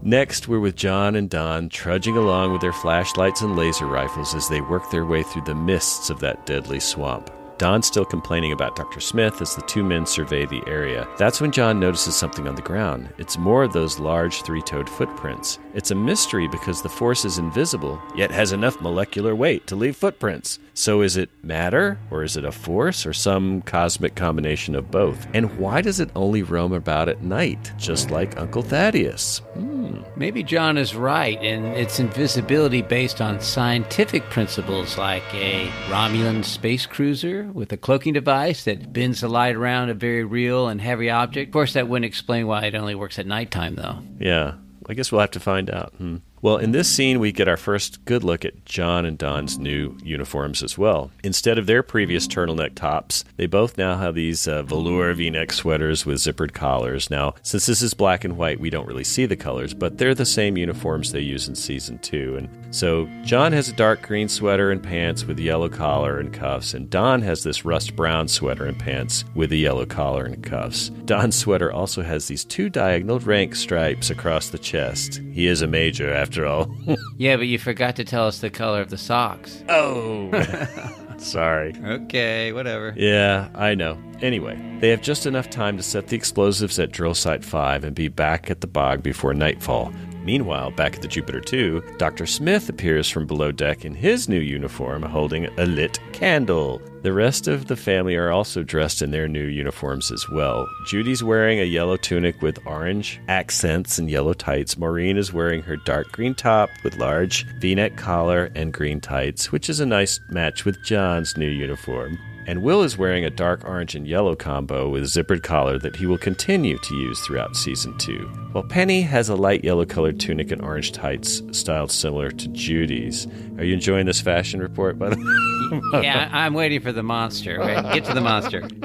Next, we're with John and Don trudging along with their flashlights and laser rifles as they work their way through the mists of that deadly swamp. Don's still complaining about Dr. Smith as the two men survey the area. That's when John notices something on the ground. It's more of those large three toed footprints. It's a mystery because the force is invisible, yet has enough molecular weight to leave footprints. So is it matter, or is it a force, or some cosmic combination of both? And why does it only roam about at night, just like Uncle Thaddeus? Hmm. Maybe John is right, and it's invisibility based on scientific principles like a Romulan space cruiser with a cloaking device that bends the light around a very real and heavy object. Of course, that wouldn't explain why it only works at nighttime, though. Yeah, I guess we'll have to find out. Hmm. Well, in this scene, we get our first good look at John and Don's new uniforms as well. Instead of their previous turtleneck tops, they both now have these uh, velour v neck sweaters with zippered collars. Now, since this is black and white, we don't really see the colors, but they're the same uniforms they use in season two. And so John has a dark green sweater and pants with yellow collar and cuffs, and Don has this rust brown sweater and pants with a yellow collar and cuffs. Don's sweater also has these two diagonal rank stripes across the chest. He is a major after all. yeah, but you forgot to tell us the color of the socks. Oh. Sorry. Okay, whatever. Yeah, I know. Anyway, they have just enough time to set the explosives at drill site 5 and be back at the bog before nightfall. Meanwhile, back at the Jupiter 2, Dr. Smith appears from below deck in his new uniform holding a lit candle. The rest of the family are also dressed in their new uniforms as well. Judy's wearing a yellow tunic with orange accents and yellow tights. Maureen is wearing her dark green top with large v neck collar and green tights, which is a nice match with John's new uniform. And Will is wearing a dark orange and yellow combo with a zippered collar that he will continue to use throughout season two. While Penny has a light yellow colored tunic and orange tights styled similar to Judy's. Are you enjoying this fashion report, by the way? yeah, I'm waiting for the monster. Get to the monster.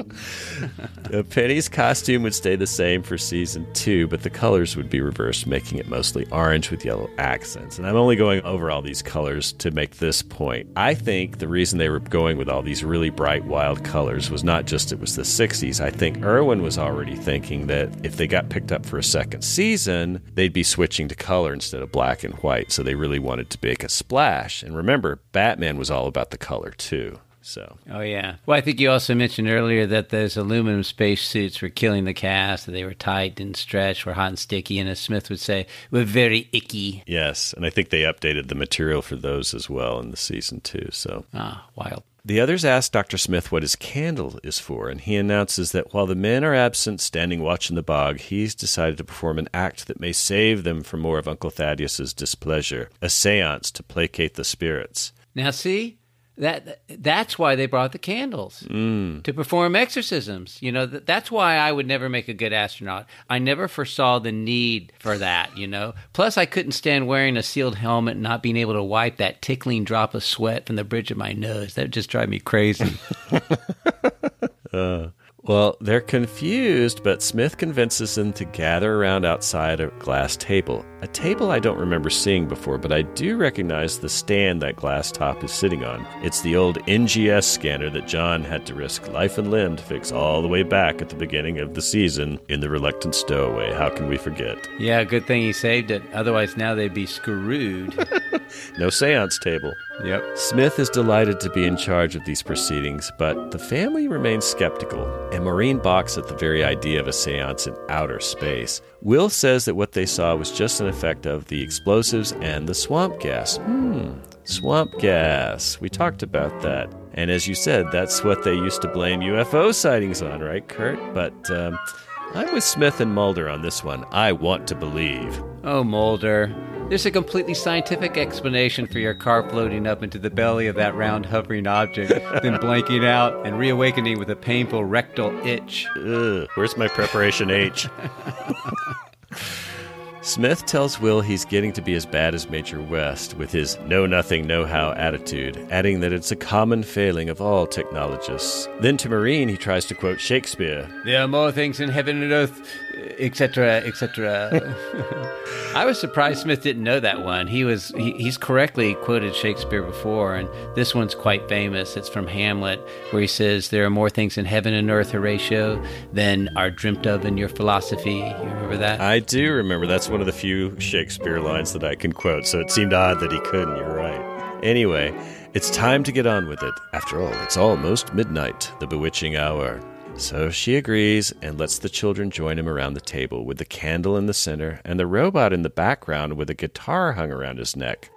Uh, Penny's costume would stay the same for season two, but the colors would be reversed, making it mostly orange with yellow accents. And I'm only going over all these colors to make this point. I think the reason they were going with all these really bright, wild colors was not just it was the 60s. I think Irwin was already thinking that if they got picked up for a second season, they'd be switching to color instead of black and white. So they really wanted to make a splash. And remember, Batman was all about the color too. So Oh yeah. Well, I think you also mentioned earlier that those aluminum spacesuits were killing the cast. That they were tight and stretch, were hot and sticky, and as Smith would say, were very icky. Yes, and I think they updated the material for those as well in the season too. So Ah, wild. The others ask Dr. Smith what his candle is for, and he announces that while the men are absent, standing watch in the bog, he's decided to perform an act that may save them from more of Uncle Thaddeus's displeasure a seance to placate the spirits. Now, see that that's why they brought the candles Mm. to perform exorcisms. You know, th- that's why I would never make a good astronaut. I never foresaw the need for that. You know, plus I couldn't stand wearing a sealed helmet and not being able to wipe that tickling drop of sweat from the bridge of my nose. That would just drive me crazy. Uh, well, they're confused, but Smith convinces them to gather around outside a glass table. A table I don't remember seeing before, but I do recognize the stand that glass top is sitting on. It's the old NGS scanner that John had to risk life and limb to fix all the way back at the beginning of the season in the reluctant stowaway. How can we forget? yeah, good thing he saved it. Otherwise, now they'd be screwed. No seance table. Yep. Smith is delighted to be in charge of these proceedings, but the family remains skeptical, and Maureen balks at the very idea of a seance in outer space. Will says that what they saw was just an effect of the explosives and the swamp gas. Hmm, swamp gas. We talked about that. And as you said, that's what they used to blame UFO sightings on, right, Kurt? But um, I'm with Smith and Mulder on this one. I want to believe. Oh, Mulder. There's a completely scientific explanation for your car floating up into the belly of that round hovering object, then blanking out and reawakening with a painful rectal itch. Ugh, where's my preparation H? Smith tells Will he's getting to be as bad as Major West with his know nothing, know how attitude, adding that it's a common failing of all technologists. Then to Maureen, he tries to quote Shakespeare. There are more things in heaven and earth, etc., etc. I was surprised Smith didn't know that one. He was he, he's correctly quoted Shakespeare before, and this one's quite famous. It's from Hamlet, where he says, "There are more things in heaven and earth, Horatio, than are dreamt of in your philosophy." You remember that? I do remember that's one of the few Shakespeare lines that I can quote, so it seemed odd that he couldn't. You're right. Anyway, it's time to get on with it. After all, it's almost midnight, the bewitching hour. So she agrees and lets the children join him around the table with the candle in the center and the robot in the background with a guitar hung around his neck.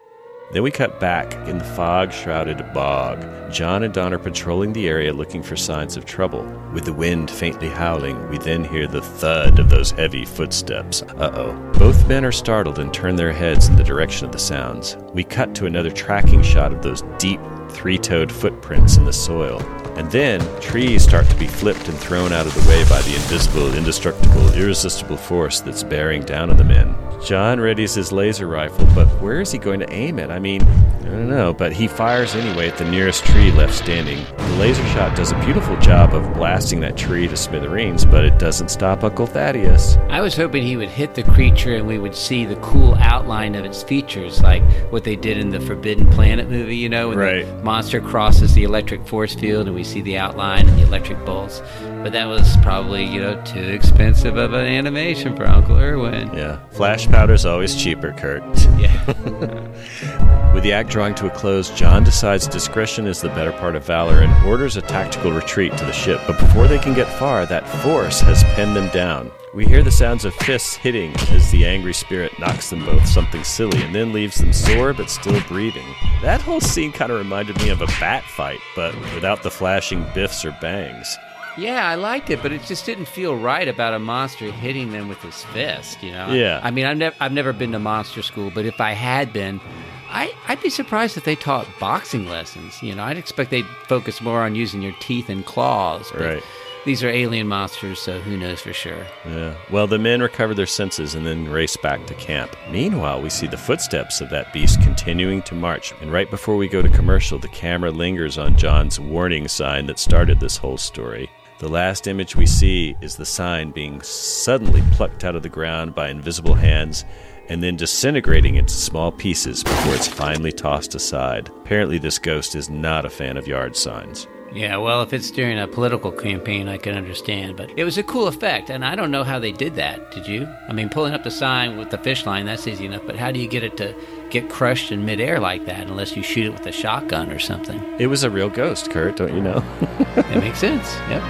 Then we cut back in the fog shrouded bog. John and Don are patrolling the area looking for signs of trouble. With the wind faintly howling, we then hear the thud of those heavy footsteps. Uh oh. Both men are startled and turn their heads in the direction of the sounds. We cut to another tracking shot of those deep, three toed footprints in the soil. And then trees start to be flipped and thrown out of the way by the invisible, indestructible, irresistible force that's bearing down on the men. John readies his laser rifle, but where is he going to aim it? I mean, I don't know, but he fires anyway at the nearest tree left standing. The laser shot does a beautiful job of blasting that tree to smithereens, but it doesn't stop Uncle Thaddeus. I was hoping he would hit the creature and we would see the cool outline of its features, like what they did in the Forbidden Planet movie, you know, when Right. the monster crosses the electric force field and we see the outline and the electric bolts. But that was probably, you know, too expensive of an animation for Uncle Irwin. Yeah, flash powder's always cheaper, Kurt. Yeah. With the act drawing to a close, John decides discretion is the better part of valor and orders a tactical retreat to the ship. But before they can get far, that force has pinned them down. We hear the sounds of fists hitting as the angry spirit knocks them both something silly and then leaves them sore but still breathing. That whole scene kind of reminded me of a bat fight, but without the flashing biffs or bangs. Yeah, I liked it, but it just didn't feel right about a monster hitting them with his fist. You know? Yeah. I mean, I've never I've never been to monster school, but if I had been, I I'd be surprised if they taught boxing lessons. You know, I'd expect they'd focus more on using your teeth and claws. but Right. These are alien monsters, so who knows for sure. Yeah. Well, the men recover their senses and then race back to camp. Meanwhile, we see the footsteps of that beast continuing to march. And right before we go to commercial, the camera lingers on John's warning sign that started this whole story. The last image we see is the sign being suddenly plucked out of the ground by invisible hands and then disintegrating into small pieces before it's finally tossed aside. Apparently, this ghost is not a fan of yard signs. Yeah, well, if it's during a political campaign, I can understand. But it was a cool effect, and I don't know how they did that. Did you? I mean, pulling up the sign with the fish line, that's easy enough. But how do you get it to get crushed in midair like that unless you shoot it with a shotgun or something? It was a real ghost, Kurt, don't you know? it makes sense. Yep.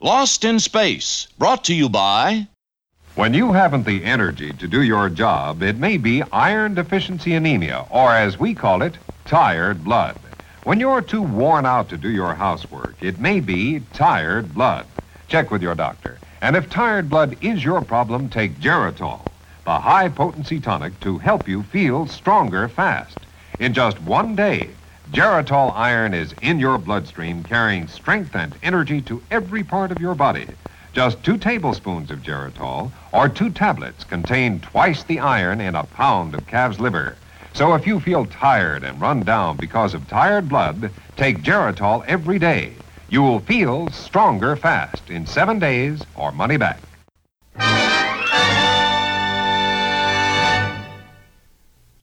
Lost in Space, brought to you by. When you haven't the energy to do your job, it may be iron deficiency anemia, or as we call it, tired blood. When you're too worn out to do your housework, it may be tired blood. Check with your doctor. And if tired blood is your problem, take Geritol, the high potency tonic to help you feel stronger fast. In just one day, Geritol iron is in your bloodstream, carrying strength and energy to every part of your body. Just two tablespoons of Geritol or two tablets contain twice the iron in a pound of calf's liver. So if you feel tired and run down because of tired blood, take Geritol every day. You will feel stronger fast in seven days or money back.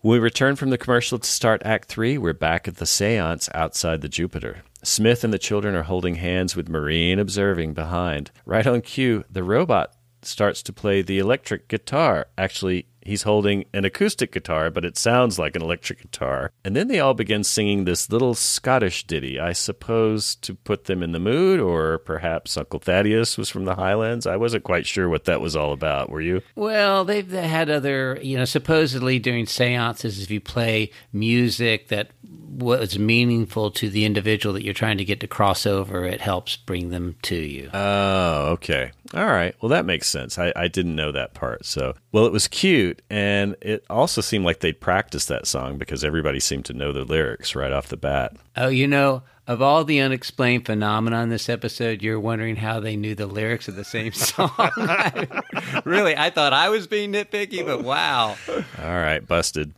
We return from the commercial to start Act 3, we're back at the seance outside the Jupiter. Smith and the children are holding hands with Maureen observing behind. Right on cue, the robot starts to play the electric guitar. Actually, he's holding an acoustic guitar, but it sounds like an electric guitar. And then they all begin singing this little Scottish ditty, I suppose to put them in the mood, or perhaps Uncle Thaddeus was from the Highlands. I wasn't quite sure what that was all about, were you? Well, they've had other, you know, supposedly during seances, if you play music that was meaningful to the individual that you're trying to get to cross over, it helps bring them to you. Oh, okay. All right. Well, that makes sense. I, I didn't know that part. So, well, it was cute. And it also seemed like they'd practiced that song because everybody seemed to know the lyrics right off the bat. Oh, you know, of all the unexplained phenomena in this episode, you're wondering how they knew the lyrics of the same song. really, I thought I was being nitpicky, but wow. All right. Busted.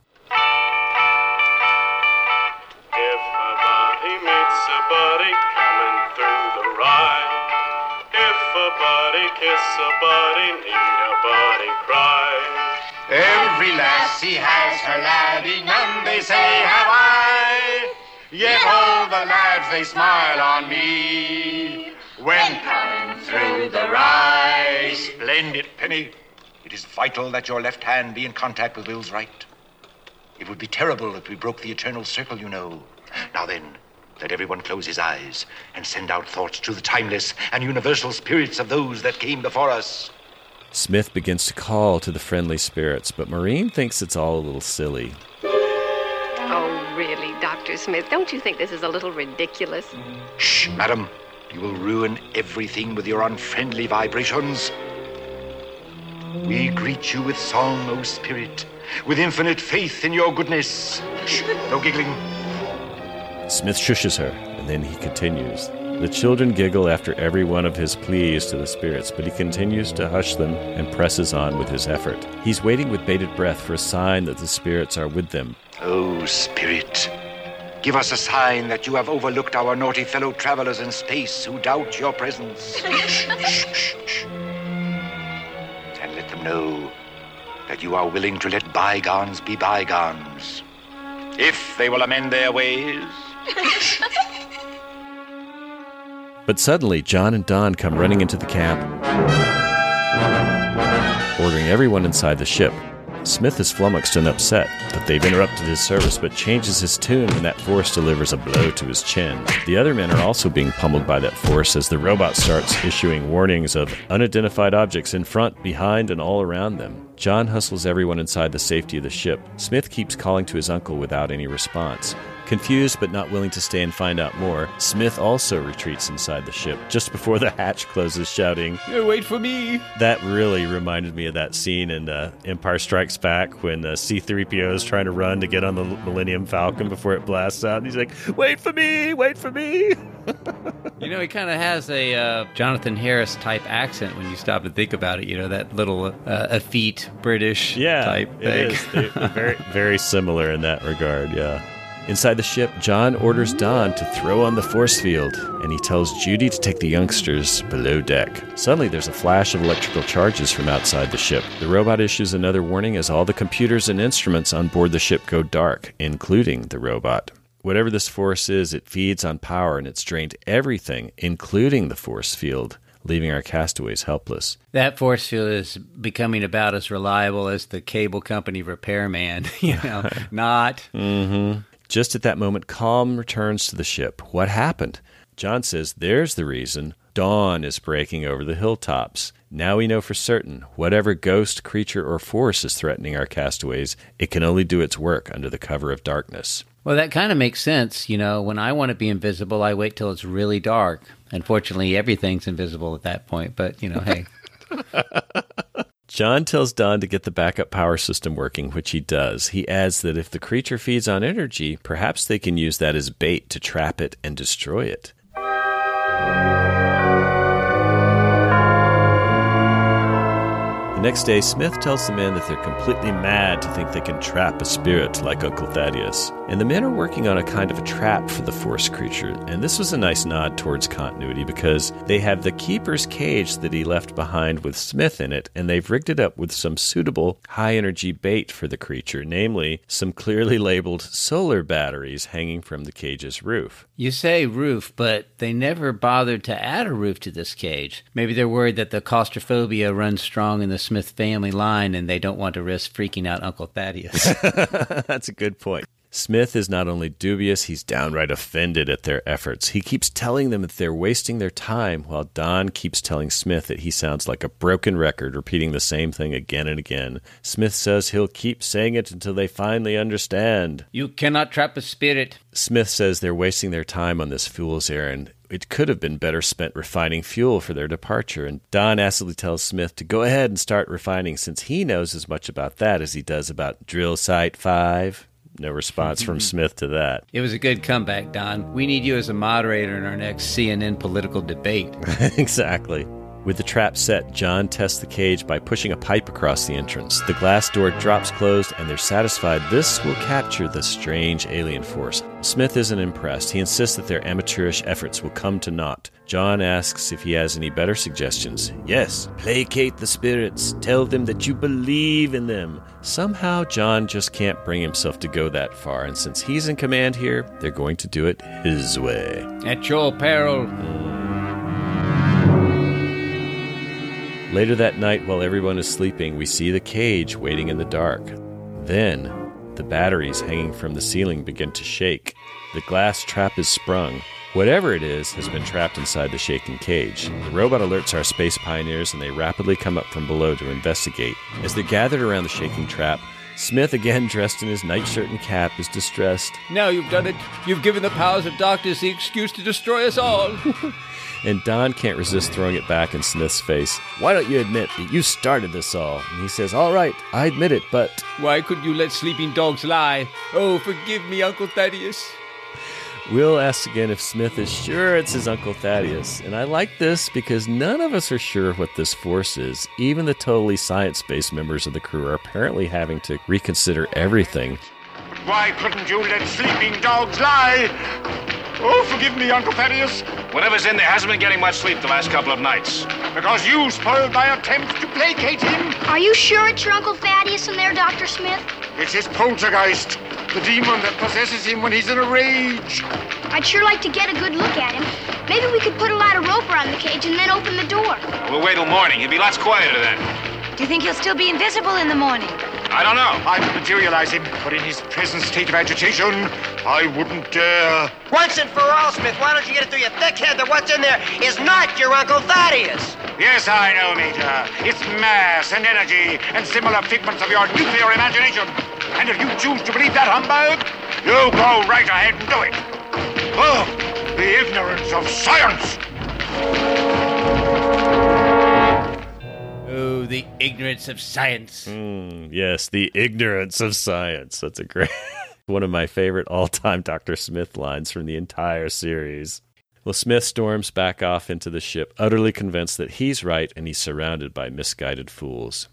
If a buddy meets a buddy coming through the ride, if a buddy kiss a buddy, need a buddy cry. Every lassie has her laddie, none they say have I. Yet all the lads they smile on me when coming through the rye. Splendid, Penny. It is vital that your left hand be in contact with Will's right. It would be terrible if we broke the eternal circle, you know. Now then, let everyone close his eyes and send out thoughts to the timeless and universal spirits of those that came before us. Smith begins to call to the friendly spirits, but Maureen thinks it's all a little silly. Oh, really, Dr. Smith? Don't you think this is a little ridiculous? Shh, madam. You will ruin everything with your unfriendly vibrations. We greet you with song, O spirit, with infinite faith in your goodness. Shh, no giggling. Smith shushes her, and then he continues. The children giggle after every one of his pleas to the spirits, but he continues to hush them and presses on with his effort. He's waiting with bated breath for a sign that the spirits are with them. Oh, spirit, give us a sign that you have overlooked our naughty fellow travelers in space who doubt your presence. Shh, shh, shh, shh. And let them know that you are willing to let bygones be bygones. If they will amend their ways. But suddenly, John and Don come running into the camp, ordering everyone inside the ship. Smith is flummoxed and upset that they've interrupted his service, but changes his tune when that force delivers a blow to his chin. The other men are also being pummeled by that force as the robot starts issuing warnings of unidentified objects in front, behind, and all around them. John hustles everyone inside the safety of the ship. Smith keeps calling to his uncle without any response. Confused but not willing to stay and find out more, Smith also retreats inside the ship just before the hatch closes, shouting, "You wait for me!" That really reminded me of that scene in uh, Empire Strikes Back when uh, C-3PO is trying to run to get on the Millennium Falcon before it blasts out. And he's like, "Wait for me! Wait for me!" you know, he kind of has a uh, Jonathan Harris type accent when you stop and think about it. You know, that little uh, effete British yeah, type thing. is. They- they're very, very similar in that regard. Yeah. Inside the ship, John orders Don to throw on the force field, and he tells Judy to take the youngsters below deck. Suddenly, there's a flash of electrical charges from outside the ship. The robot issues another warning as all the computers and instruments on board the ship go dark, including the robot. Whatever this force is, it feeds on power and it's drained everything, including the force field, leaving our castaways helpless. That force field is becoming about as reliable as the cable company repairman. you know, not. Mm-hmm. Just at that moment, calm returns to the ship. What happened? John says there's the reason. Dawn is breaking over the hilltops. Now we know for certain whatever ghost, creature, or force is threatening our castaways, it can only do its work under the cover of darkness. Well, that kind of makes sense. You know, when I want to be invisible, I wait till it's really dark. Unfortunately, everything's invisible at that point, but, you know, hey. John tells Don to get the backup power system working, which he does. He adds that if the creature feeds on energy, perhaps they can use that as bait to trap it and destroy it. Next day, Smith tells the men that they're completely mad to think they can trap a spirit like Uncle Thaddeus. And the men are working on a kind of a trap for the forest creature. And this was a nice nod towards continuity because they have the keeper's cage that he left behind with Smith in it, and they've rigged it up with some suitable high energy bait for the creature, namely some clearly labeled solar batteries hanging from the cage's roof. You say roof, but they never bothered to add a roof to this cage. Maybe they're worried that the claustrophobia runs strong in the Smith family line and they don't want to risk freaking out Uncle Thaddeus. That's a good point. Smith is not only dubious, he's downright offended at their efforts. He keeps telling them that they're wasting their time, while Don keeps telling Smith that he sounds like a broken record, repeating the same thing again and again. Smith says he'll keep saying it until they finally understand. you cannot trap a spirit. Smith says they're wasting their time on this fool's errand. It could have been better spent refining fuel for their departure, and Don acidly tells Smith to go ahead and start refining since he knows as much about that as he does about Drill Site 5. No response from Smith to that. It was a good comeback, Don. We need you as a moderator in our next CNN political debate. exactly. With the trap set, John tests the cage by pushing a pipe across the entrance. The glass door drops closed, and they're satisfied this will capture the strange alien force. Smith isn't impressed. He insists that their amateurish efforts will come to naught. John asks if he has any better suggestions. Yes, placate the spirits. Tell them that you believe in them. Somehow, John just can't bring himself to go that far, and since he's in command here, they're going to do it his way. At your peril. Later that night, while everyone is sleeping, we see the cage waiting in the dark. Then, the batteries hanging from the ceiling begin to shake. The glass trap is sprung. Whatever it is has been trapped inside the shaking cage. The robot alerts our space pioneers and they rapidly come up from below to investigate. As they're gathered around the shaking trap, Smith, again dressed in his nightshirt and cap, is distressed. Now you've done it. You've given the powers of darkness the excuse to destroy us all. And Don can't resist throwing it back in Smith's face. Why don't you admit that you started this all? And he says, All right, I admit it, but. Why could you let sleeping dogs lie? Oh, forgive me, Uncle Thaddeus. Will asks again if Smith is sure it's his Uncle Thaddeus. And I like this because none of us are sure what this force is. Even the totally science based members of the crew are apparently having to reconsider everything. Why couldn't you let sleeping dogs lie? Oh, forgive me, Uncle Thaddeus. Whatever's in there hasn't been getting much sleep the last couple of nights. Because you spoiled my attempt to placate him. Are you sure it's your Uncle Thaddeus in there, Dr. Smith? It's his poltergeist, the demon that possesses him when he's in a rage. I'd sure like to get a good look at him. Maybe we could put a lot of rope around the cage and then open the door. We'll wait till morning. He'll be lots quieter then. Do you think he'll still be invisible in the morning? I don't know. I would materialize him, but in his present state of agitation, I wouldn't dare. Once and for all, Smith, why don't you get it through your thick head that what's in there is not your Uncle Thaddeus? Yes, I know, Major. It's mass and energy and similar figments of your nuclear imagination. And if you choose to believe that humbug, you go right ahead and do it. Oh, the ignorance of science! Oh, the ignorance of science. Mm, yes, the ignorance of science. That's a great, one of my favorite all time Dr. Smith lines from the entire series. Well, Smith storms back off into the ship, utterly convinced that he's right and he's surrounded by misguided fools.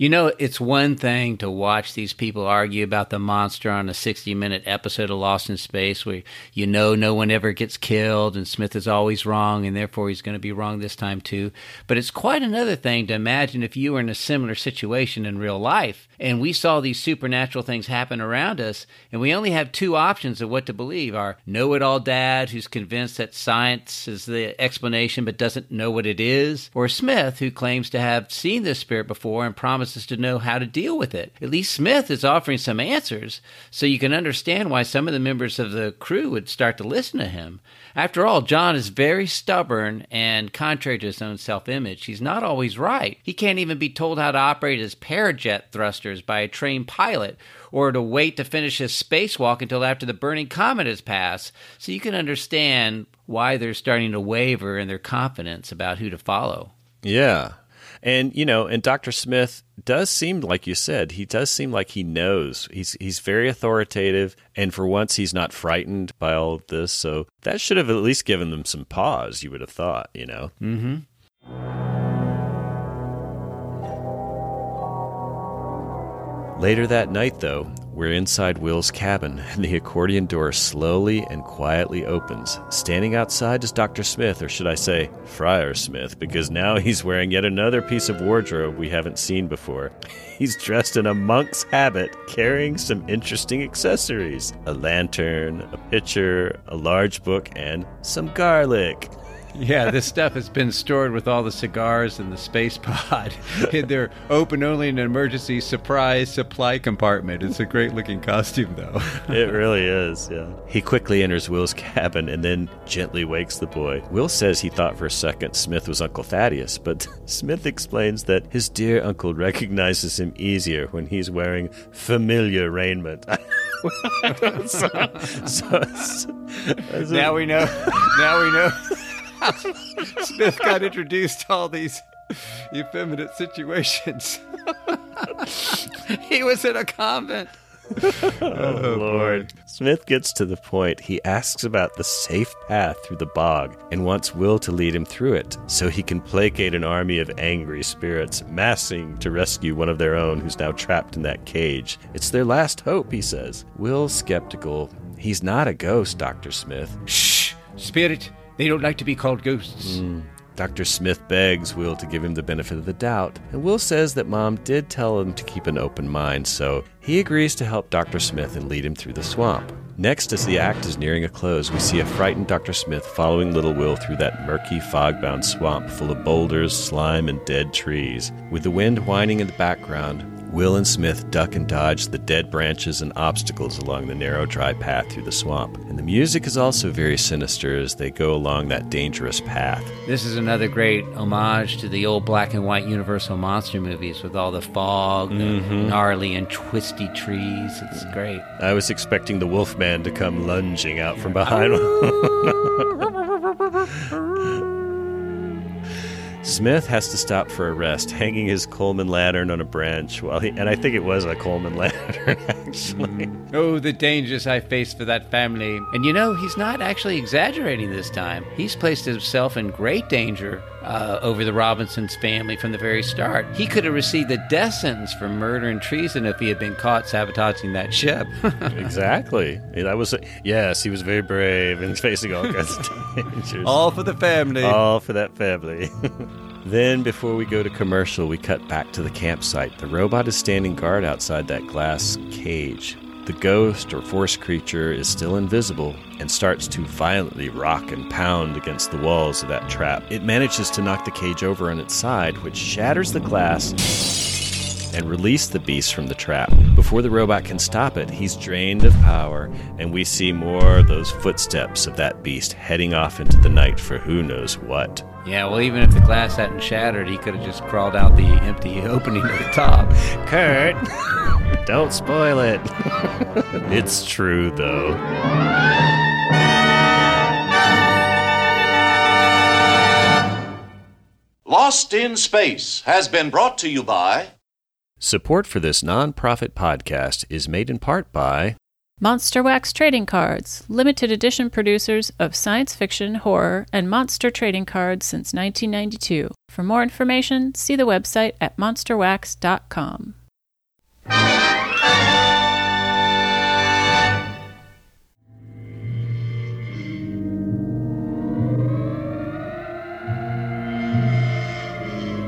You know, it's one thing to watch these people argue about the monster on a 60 minute episode of Lost in Space where you know no one ever gets killed and Smith is always wrong and therefore he's going to be wrong this time too. But it's quite another thing to imagine if you were in a similar situation in real life and we saw these supernatural things happen around us and we only have two options of what to believe our know it all dad who's convinced that science is the explanation but doesn't know what it is, or Smith who claims to have seen this spirit before and promises to know how to deal with it. At least Smith is offering some answers, so you can understand why some of the members of the crew would start to listen to him. After all, John is very stubborn and contrary to his own self image. He's not always right. He can't even be told how to operate his parajet thrusters by a trained pilot or to wait to finish his spacewalk until after the burning comet has passed. So you can understand why they're starting to waver in their confidence about who to follow. Yeah. And you know, and Dr. Smith does seem like you said, he does seem like he knows. He's he's very authoritative and for once he's not frightened by all of this. So that should have at least given them some pause, you would have thought, you know. Mhm. Later that night, though, we're inside Will's cabin, and the accordion door slowly and quietly opens. Standing outside is Dr. Smith, or should I say, Friar Smith, because now he's wearing yet another piece of wardrobe we haven't seen before. He's dressed in a monk's habit, carrying some interesting accessories a lantern, a pitcher, a large book, and some garlic. Yeah, this stuff has been stored with all the cigars in the space pod. They're open only in an emergency surprise supply compartment. It's a great looking costume, though. it really is, yeah. He quickly enters Will's cabin and then gently wakes the boy. Will says he thought for a second Smith was Uncle Thaddeus, but Smith explains that his dear uncle recognizes him easier when he's wearing familiar raiment. so, so, so, now we know. Now we know. Smith got introduced to all these effeminate situations. he was in a convent. oh, oh Lord. Smith gets to the point. He asks about the safe path through the bog and wants Will to lead him through it so he can placate an army of angry spirits massing to rescue one of their own who's now trapped in that cage. It's their last hope, he says. Will's skeptical. He's not a ghost, Dr. Smith. Shh! Spirit, they don't like to be called ghosts. Mm. Dr. Smith begs Will to give him the benefit of the doubt, and Will says that Mom did tell him to keep an open mind, so he agrees to help Dr. Smith and lead him through the swamp. Next, as the act is nearing a close, we see a frightened Dr. Smith following little Will through that murky, fog bound swamp full of boulders, slime, and dead trees. With the wind whining in the background, Will and Smith duck and dodge the dead branches and obstacles along the narrow, dry path through the swamp. And the music is also very sinister as they go along that dangerous path. This is another great homage to the old black and white Universal monster movies with all the fog, Mhm. the gnarly and twisty trees. It's great. I was expecting the Wolfman to come lunging out from behind. Smith has to stop for a rest, hanging his Coleman lantern on a branch while he, and I think it was a Coleman lantern actually. Mm. Oh, the dangers I face for that family. And you know, he's not actually exaggerating this time. He's placed himself in great danger uh, over the Robinsons family from the very start. He could have received the death sentence for murder and treason if he had been caught sabotaging that ship. exactly. That was yes, he was very brave and facing all kinds of dangers. All for the family. All for that family. then, before we go to commercial, we cut back to the campsite. The robot is standing guard outside that glass cage. The ghost or force creature is still invisible and starts to violently rock and pound against the walls of that trap. It manages to knock the cage over on its side, which shatters the glass and release the beast from the trap. Before the robot can stop it, he's drained of power, and we see more of those footsteps of that beast heading off into the night for who knows what. Yeah, well, even if the glass hadn't shattered, he could have just crawled out the empty opening at the top. Kurt, don't spoil it. it's true, though. Lost in Space has been brought to you by. Support for this non-profit podcast is made in part by Monster Wax Trading Cards, limited edition producers of science fiction, horror, and monster trading cards since 1992. For more information, see the website at monsterwax.com.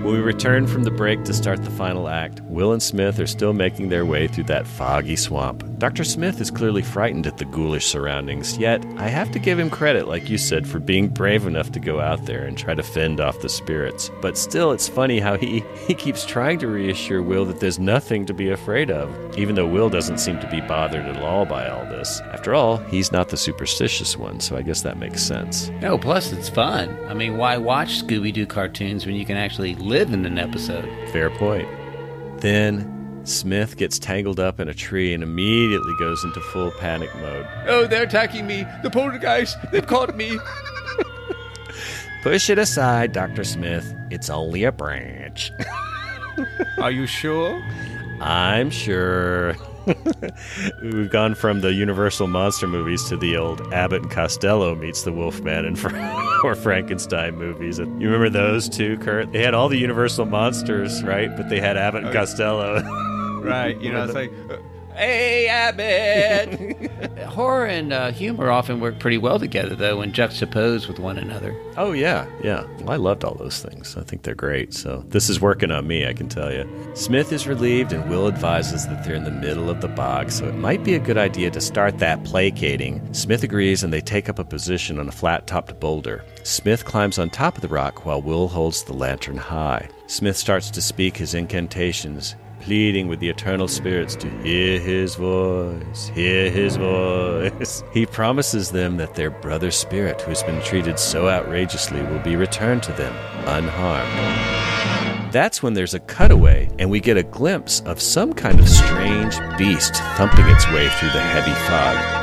When we return from the break to start the final act, Will and Smith are still making their way through that foggy swamp. Dr. Smith is clearly frightened at the ghoulish surroundings, yet I have to give him credit, like you said, for being brave enough to go out there and try to fend off the spirits. But still, it's funny how he, he keeps trying to reassure Will that there's nothing to be afraid of, even though Will doesn't seem to be bothered at all by all this. After all, he's not the superstitious one, so I guess that makes sense. No, plus it's fun. I mean, why watch Scooby Doo cartoons when you can actually live in an episode? Fair point. Then Smith gets tangled up in a tree and immediately goes into full panic mode. Oh, they're attacking me. The poltergeist. They've caught me. Push it aside, Dr. Smith. It's only a branch. Are you sure? I'm sure. We've gone from the Universal monster movies to the old Abbott and Costello meets the Wolfman and or Frankenstein movies. You remember those too, Kurt? They had all the Universal monsters, right? But they had Abbott and Costello. right. You know, it's like, uh, Hey, Abbott! Horror and uh, humor often work pretty well together, though, when juxtaposed with one another. Oh, yeah, yeah. Well, I loved all those things. I think they're great. So this is working on me, I can tell you. Smith is relieved, and Will advises that they're in the middle of the bog, so it might be a good idea to start that placating. Smith agrees, and they take up a position on a flat topped boulder. Smith climbs on top of the rock while Will holds the lantern high. Smith starts to speak his incantations pleading with the eternal spirits to hear his voice, hear his voice. He promises them that their brother spirit, who has been treated so outrageously, will be returned to them unharmed. That's when there's a cutaway, and we get a glimpse of some kind of strange beast thumping its way through the heavy fog.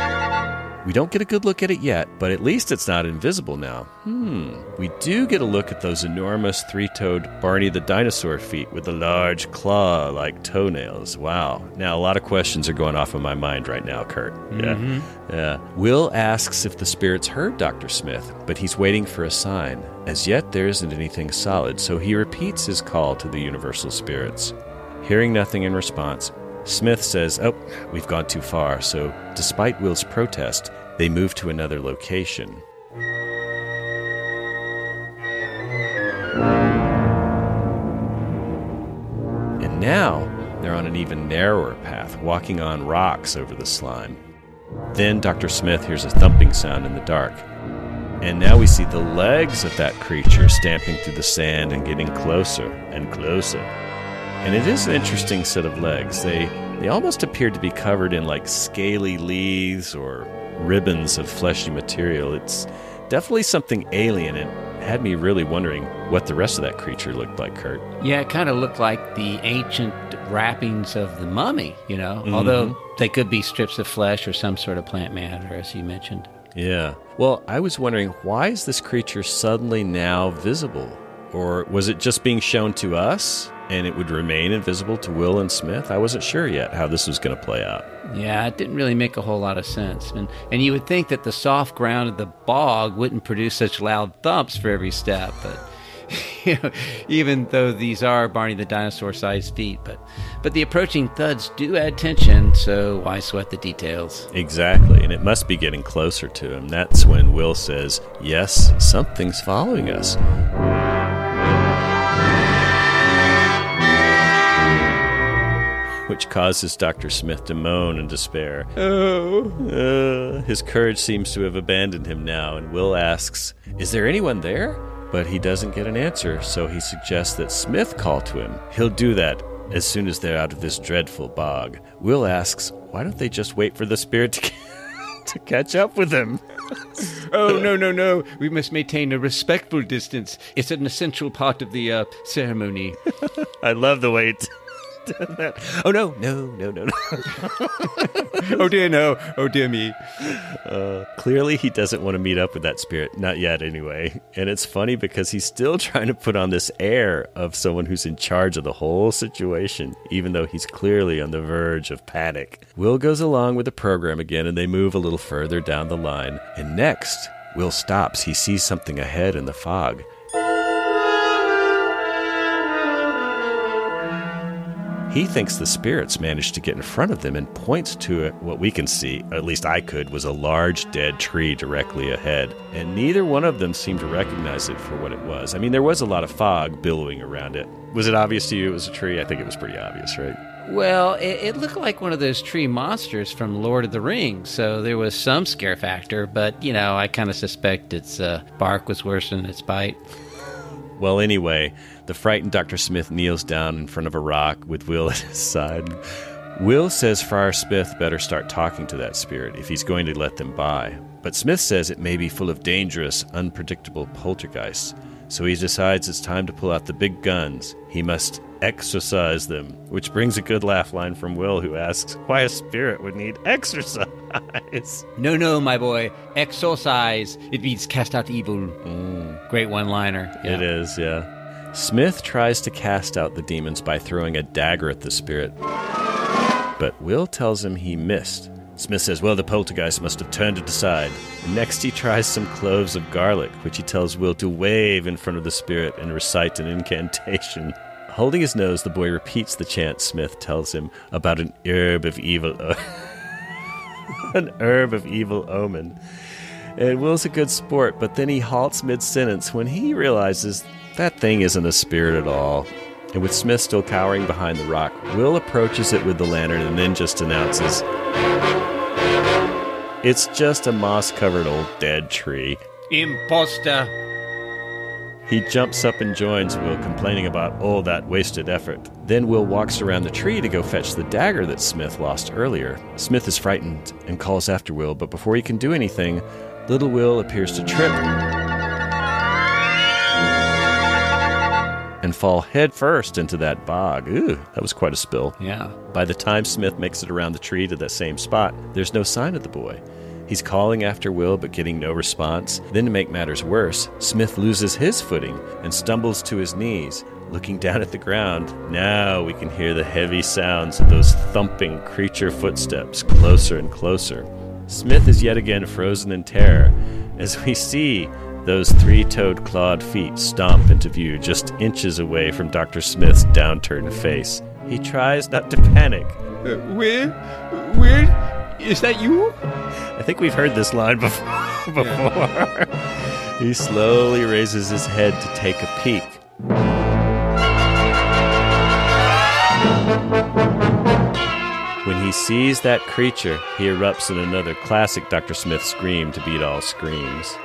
We don't get a good look at it yet, but at least it's not invisible now. Hmm. We do get a look at those enormous three toed Barney the dinosaur feet with the large claw like toenails. Wow. Now, a lot of questions are going off in my mind right now, Kurt. Yeah. Mhm. Yeah. Will asks if the spirits heard Dr. Smith, but he's waiting for a sign. As yet, there isn't anything solid, so he repeats his call to the universal spirits. Hearing nothing in response, Smith says, Oh, we've gone too far, so despite Will's protest, they move to another location. And now they're on an even narrower path, walking on rocks over the slime. Then Dr. Smith hears a thumping sound in the dark. And now we see the legs of that creature stamping through the sand and getting closer and closer. And it is an interesting set of legs. They they almost appear to be covered in like scaly leaves or ribbons of fleshy material. It's definitely something alien and had me really wondering what the rest of that creature looked like, Kurt. Yeah, it kind of looked like the ancient wrappings of the mummy, you know, mm-hmm. although they could be strips of flesh or some sort of plant matter, as you mentioned. Yeah. Well, I was wondering why is this creature suddenly now visible? Or was it just being shown to us and it would remain invisible to Will and Smith? I wasn't sure yet how this was going to play out. Yeah, it didn't really make a whole lot of sense. And, and you would think that the soft ground of the bog wouldn't produce such loud thumps for every step, but. You know, even though these are Barney the dinosaur sized feet, but but the approaching thuds do add tension, so why sweat the details? Exactly, and it must be getting closer to him. That's when Will says, Yes, something's following us. Which causes Dr. Smith to moan in despair. Oh. Uh, his courage seems to have abandoned him now, and Will asks, Is there anyone there? But he doesn't get an answer, so he suggests that Smith call to him. He'll do that as soon as they're out of this dreadful bog. Will asks, why don't they just wait for the spirit to, to catch up with them? oh, no, no, no. We must maintain a respectful distance. It's an essential part of the uh, ceremony. I love the way did that. Oh, no, no, no, no, no. oh, dear, no. Oh, dear me. Uh, clearly, he doesn't want to meet up with that spirit. Not yet, anyway. And it's funny because he's still trying to put on this air of someone who's in charge of the whole situation, even though he's clearly on the verge of panic. Will goes along with the program again, and they move a little further down the line. And next, Will stops. He sees something ahead in the fog. He thinks the spirits managed to get in front of them and points to it. What we can see, at least I could, was a large dead tree directly ahead. And neither one of them seemed to recognize it for what it was. I mean, there was a lot of fog billowing around it. Was it obvious to you it was a tree? I think it was pretty obvious, right? Well, it, it, looked like one of those tree monsters from Lord of the Rings, so there was some scare factor, but, you know, I kind of suspect its uh, bark was worse than its bite. Well, anyway, the frightened Dr. Smith kneels down in front of a rock with Will at his side. Will says Friar Smith better start talking to that spirit if he's going to let them by. But Smith says it may be full of dangerous, unpredictable poltergeists. So he decides it's time to pull out the big guns. He must exorcise them, which brings a good laugh line from Will, who asks why a spirit would need exercise. No, no, my boy. Exorcise. It means cast out evil. Mm. Great one liner. Yeah. It is, yeah. Smith tries to cast out the demons by throwing a dagger at the spirit. But Will tells him he missed. Smith says, Well, the poltergeist must have turned it aside. Next, he tries some cloves of garlic, which he tells Will to wave in front of the spirit and recite an incantation. Holding his nose, the boy repeats the chant Smith tells him about an herb of evil. an herb of evil omen. And Will's a good sport, but then he halts mid sentence when he realizes that thing isn't a spirit at all. And with Smith still cowering behind the rock, Will approaches it with the lantern and then just announces, It's just a moss covered old dead tree. Imposter. He jumps up and joins Will, complaining about all that wasted effort. Then Will walks around the tree to go fetch the dagger that Smith lost earlier. Smith is frightened and calls after Will, but before he can do anything, little Will appears to trip and fall headfirst into that bog. Ooh, that was quite a spill. Yeah. By the time Smith makes it around the tree to that same spot, there's no sign of the boy. He's calling after Will but getting no response. Then, to make matters worse, Smith loses his footing and stumbles to his knees. Looking down at the ground, now we can hear the heavy sounds of those thumping creature footsteps closer and closer. Smith is yet again frozen in terror as we see those three toed clawed feet stomp into view just inches away from Dr. Smith's downturned face. He tries not to panic. Uh, Will? Will? Is that you? I think we've heard this line before. before. Yeah. he slowly raises his head to take a peek. When he sees that creature, he erupts in another classic Dr. Smith scream to beat all screams.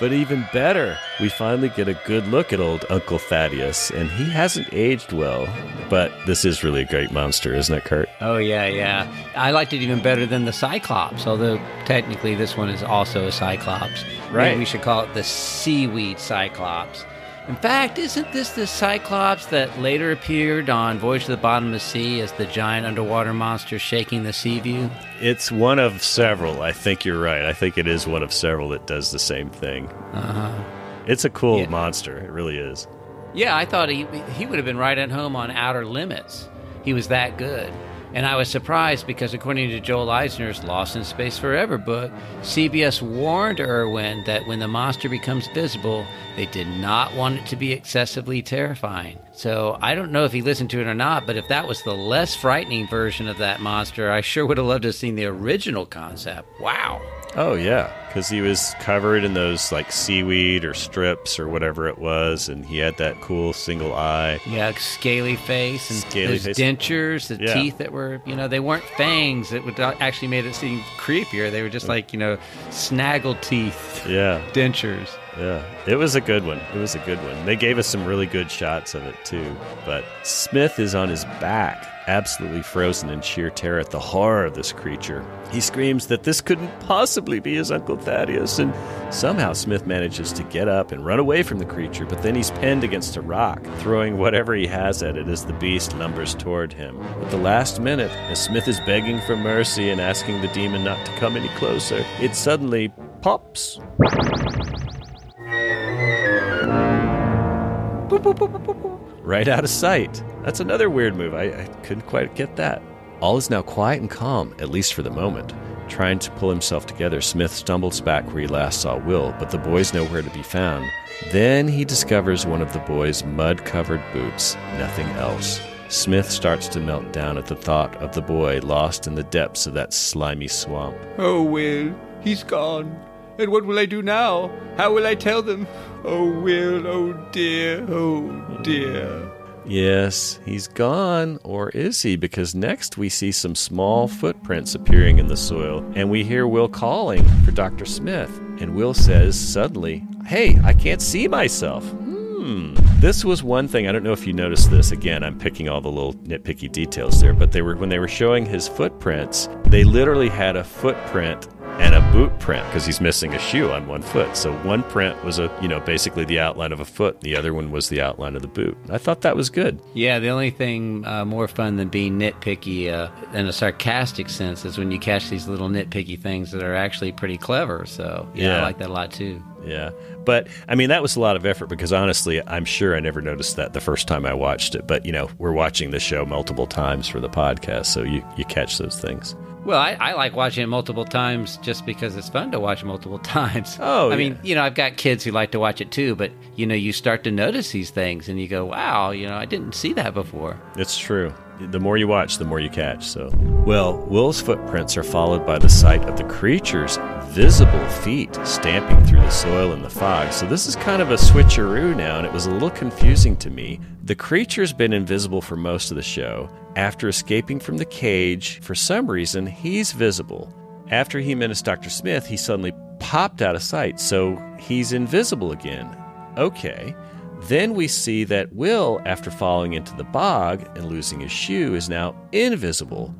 But even better, we finally get a good look at old Uncle Thaddeus, and he hasn't aged well. But this is really a great monster, isn't it, Kurt? Oh, yeah, yeah. I liked it even better than the Cyclops, although technically this one is also a Cyclops. Right. Maybe we should call it the Seaweed Cyclops. In fact, isn't this the Cyclops that later appeared on Voyage to the Bottom of the Sea as the giant underwater monster shaking the Seaview? It's one of several. I think you're right. I think it is one of several that does the same thing. Uh-huh. It's a cool Yeah. monster. It really is. Yeah, I thought he he would have been right at home on Outer Limits. He was that good. And I was surprised because, according to Joel Eisner's Lost in Space Forever book, CBS warned Irwin that when the monster becomes visible, they did not want it to be excessively terrifying. So I don't know if he listened to it or not, but if that was the less frightening version of that monster, I sure would have loved to have seen the original concept. Wow. Oh yeah, because he was covered in those like seaweed or strips or whatever it was, and he had that cool single eye. Yeah, scaly face and Scaly those face. dentures, the Yeah. teeth that were, you know, they weren't fangs that would actually made it seem creepier. They were just mm. like, you know, snaggle teeth, Yeah. dentures. Yeah, it was a good one. It was a good one. They gave us some really good shots of it too. But Smith is on his back, absolutely frozen in sheer terror at the horror of this creature. He screams that this couldn't possibly be his Uncle Thaddeus, and somehow Smith manages to get up and run away from the creature, but then he's pinned against a rock, throwing whatever he has at it as the beast lumbers toward him. At the last minute, as Smith is begging for mercy and asking the demon not to come any closer, it suddenly pops. Right out of sight. That's another weird move. I, I couldn't quite get that. All is now quiet and calm, at least for the moment. Trying to pull himself together, Smith stumbles back where he last saw Will, but the boy's nowhere to be found. Then he discovers one of the boy's mud covered boots, nothing else. Smith starts to melt down at the thought of the boy lost in the depths of that slimy swamp. Oh, Will, he's gone. And what will I do now? How will I tell them? Oh, Will, oh dear, oh dear. Yes, he's gone. Or is he? Because next we see some small footprints appearing in the soil, and we hear Will calling for Dr. Smith. And Will says suddenly, Hey, I can't see myself. Hmm. This was one thing. I don't know if you noticed this. Again, I'm picking all the little nitpicky details there, but they were when they were showing his footprints, they literally had a footprint and a boot print because he's missing a shoe on one foot. So one print was a you know basically the outline of a foot, the other one was the outline of the boot. I thought that was good. Yeah, the only thing uh, more fun than being nitpicky uh, in a sarcastic sense is when you catch these little nitpicky things that are actually pretty clever. So yeah, Yeah. I like that a lot too. Yeah. But I mean, that was a lot of effort because honestly, I'm sure I never noticed that the first time I watched it. But, you know, we're watching the show multiple times for the podcast, so you, you catch those things. Well, I, I like watching it multiple times just because it's fun to watch multiple times. Oh, I mean, you know, I've got kids who like to watch it too, but you know, you start to notice these things and you go, "Wow, you know, I didn't see that before." It's true. The more you watch, the more you catch. So, well, Will's footprints are followed by the sight of the creature's visible feet stamping through the soil in the fog. So, this is kind of a switcheroo now, and it was a little confusing to me. The creature's been invisible for most of the show. After escaping from the cage, for some reason, he's visible. After he menaced Dr. Smith, he suddenly popped out of sight, so he's invisible again. Okay. Then we see that Will, after falling into the bog and losing his shoe, is now invisible.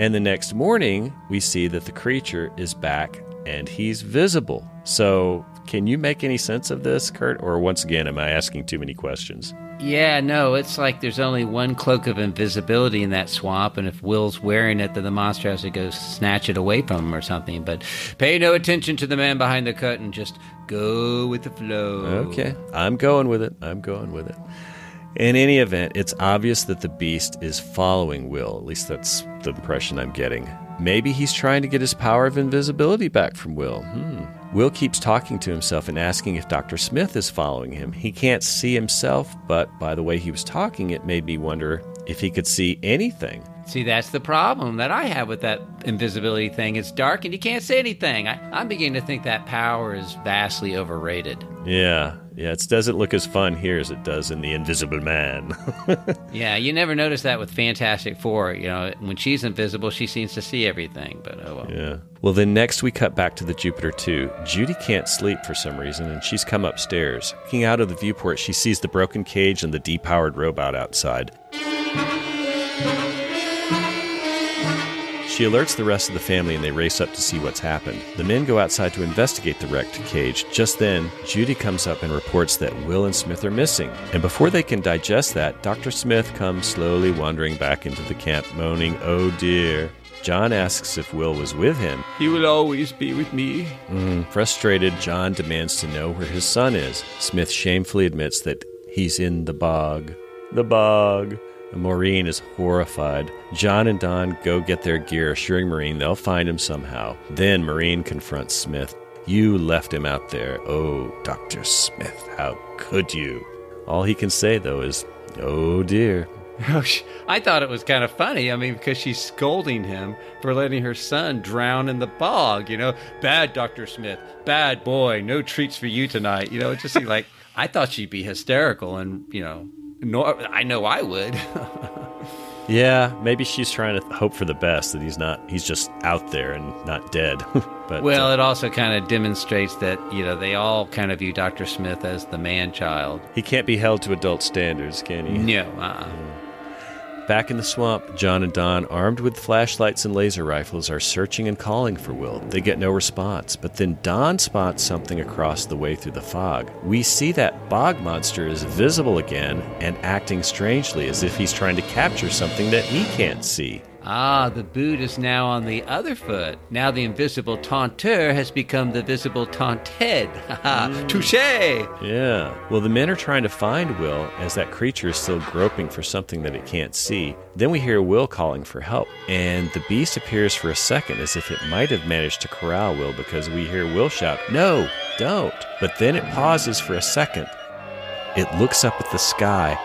And the next morning, we see that the creature is back and he's visible. So, can you make any sense of this, Kurt? Or once again, am I asking too many questions? Yeah, no, it's like there's only one cloak of invisibility in that swamp, and if Will's wearing it, then the monster has to go snatch it away from him or something. But pay no attention to the man behind the curtain, just go with the flow. Okay, I'm going with it. I'm going with it. In any event, it's obvious that the beast is following Will. At least that's the impression I'm getting. Maybe he's trying to get his power of invisibility back from Will. Hmm. Will keeps talking to himself and asking if Dr. Smith is following him. He can't see himself, but by the way he was talking, it made me wonder if he could see anything. See, that's the problem that I have with that invisibility thing. It's dark and you can't see anything. I, I'm beginning to think that power is vastly overrated. Yeah, yeah, it doesn't look as fun here as it does in The Invisible Man. Yeah, you never notice that with Fantastic Four. You know, when she's invisible, she seems to see everything. But oh well. Yeah. Well, then next we cut back to the Jupiter 2. Judy can't sleep for some reason, and she's come upstairs. Looking out of the viewport, she sees the broken cage and the depowered robot outside. She alerts the rest of the family and they race up to see what's happened. The men go outside to investigate the wrecked cage. Just then, Judy comes up and reports that Will and Smith are missing. And before they can digest that, Dr. Smith comes slowly wandering back into the camp, moaning, Oh dear. John asks if Will was with him. He will always be with me. Mm, frustrated, John demands to know where his son is. Smith shamefully admits that he's in the bog. The bog. Maureen is horrified. John and Don go get their gear, assuring Maureen they'll find him somehow. Then Maureen confronts Smith. You left him out there. Oh, Dr. Smith, how could you? All he can say, though, is, Oh dear. I thought it was kind of funny. I mean, because she's scolding him for letting her son drown in the bog. You know, bad Dr. Smith, bad boy, no treats for you tonight. You know, it just seemed like I thought she'd be hysterical, and, you know, nor, I know I would. Yeah, maybe she's trying to hope for the best that he's not he's just out there and not dead. but well, uh, it also kind of demonstrates that, you know, they all kind of view Dr. Smith as the man child. he can't be held to adult standards, can he? No, uh-uh. Back in the swamp, John and Don, armed with flashlights and laser rifles, are searching and calling for Will. They get no response, but then Don spots something across the way through the fog. We see that bog monster is visible again and acting strangely as if he's trying to capture something that he can't see. Ah, the boot is now on the other foot. Now the invisible taunteur has become the visible taunted. Haha, touche! Yeah. Well, the men are trying to find Will as that creature is still groping for something that it can't see. Then we hear Will calling for help, and the beast appears for a second as if it might have managed to corral Will because we hear Will shout, No, don't. But then it pauses for a second. It looks up at the sky.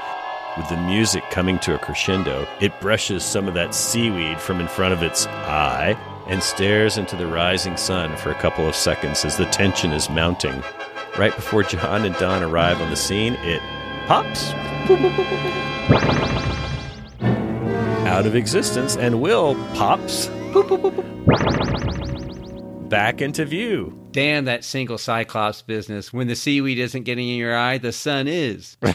With the music coming to a crescendo, it brushes some of that seaweed from in front of its eye and stares into the rising sun for a couple of seconds as the tension is mounting. Right before John and Don arrive on the scene, it pops out of existence, and Will pops back into view. Damn that single Cyclops business. When the seaweed isn't getting in your eye, the sun is.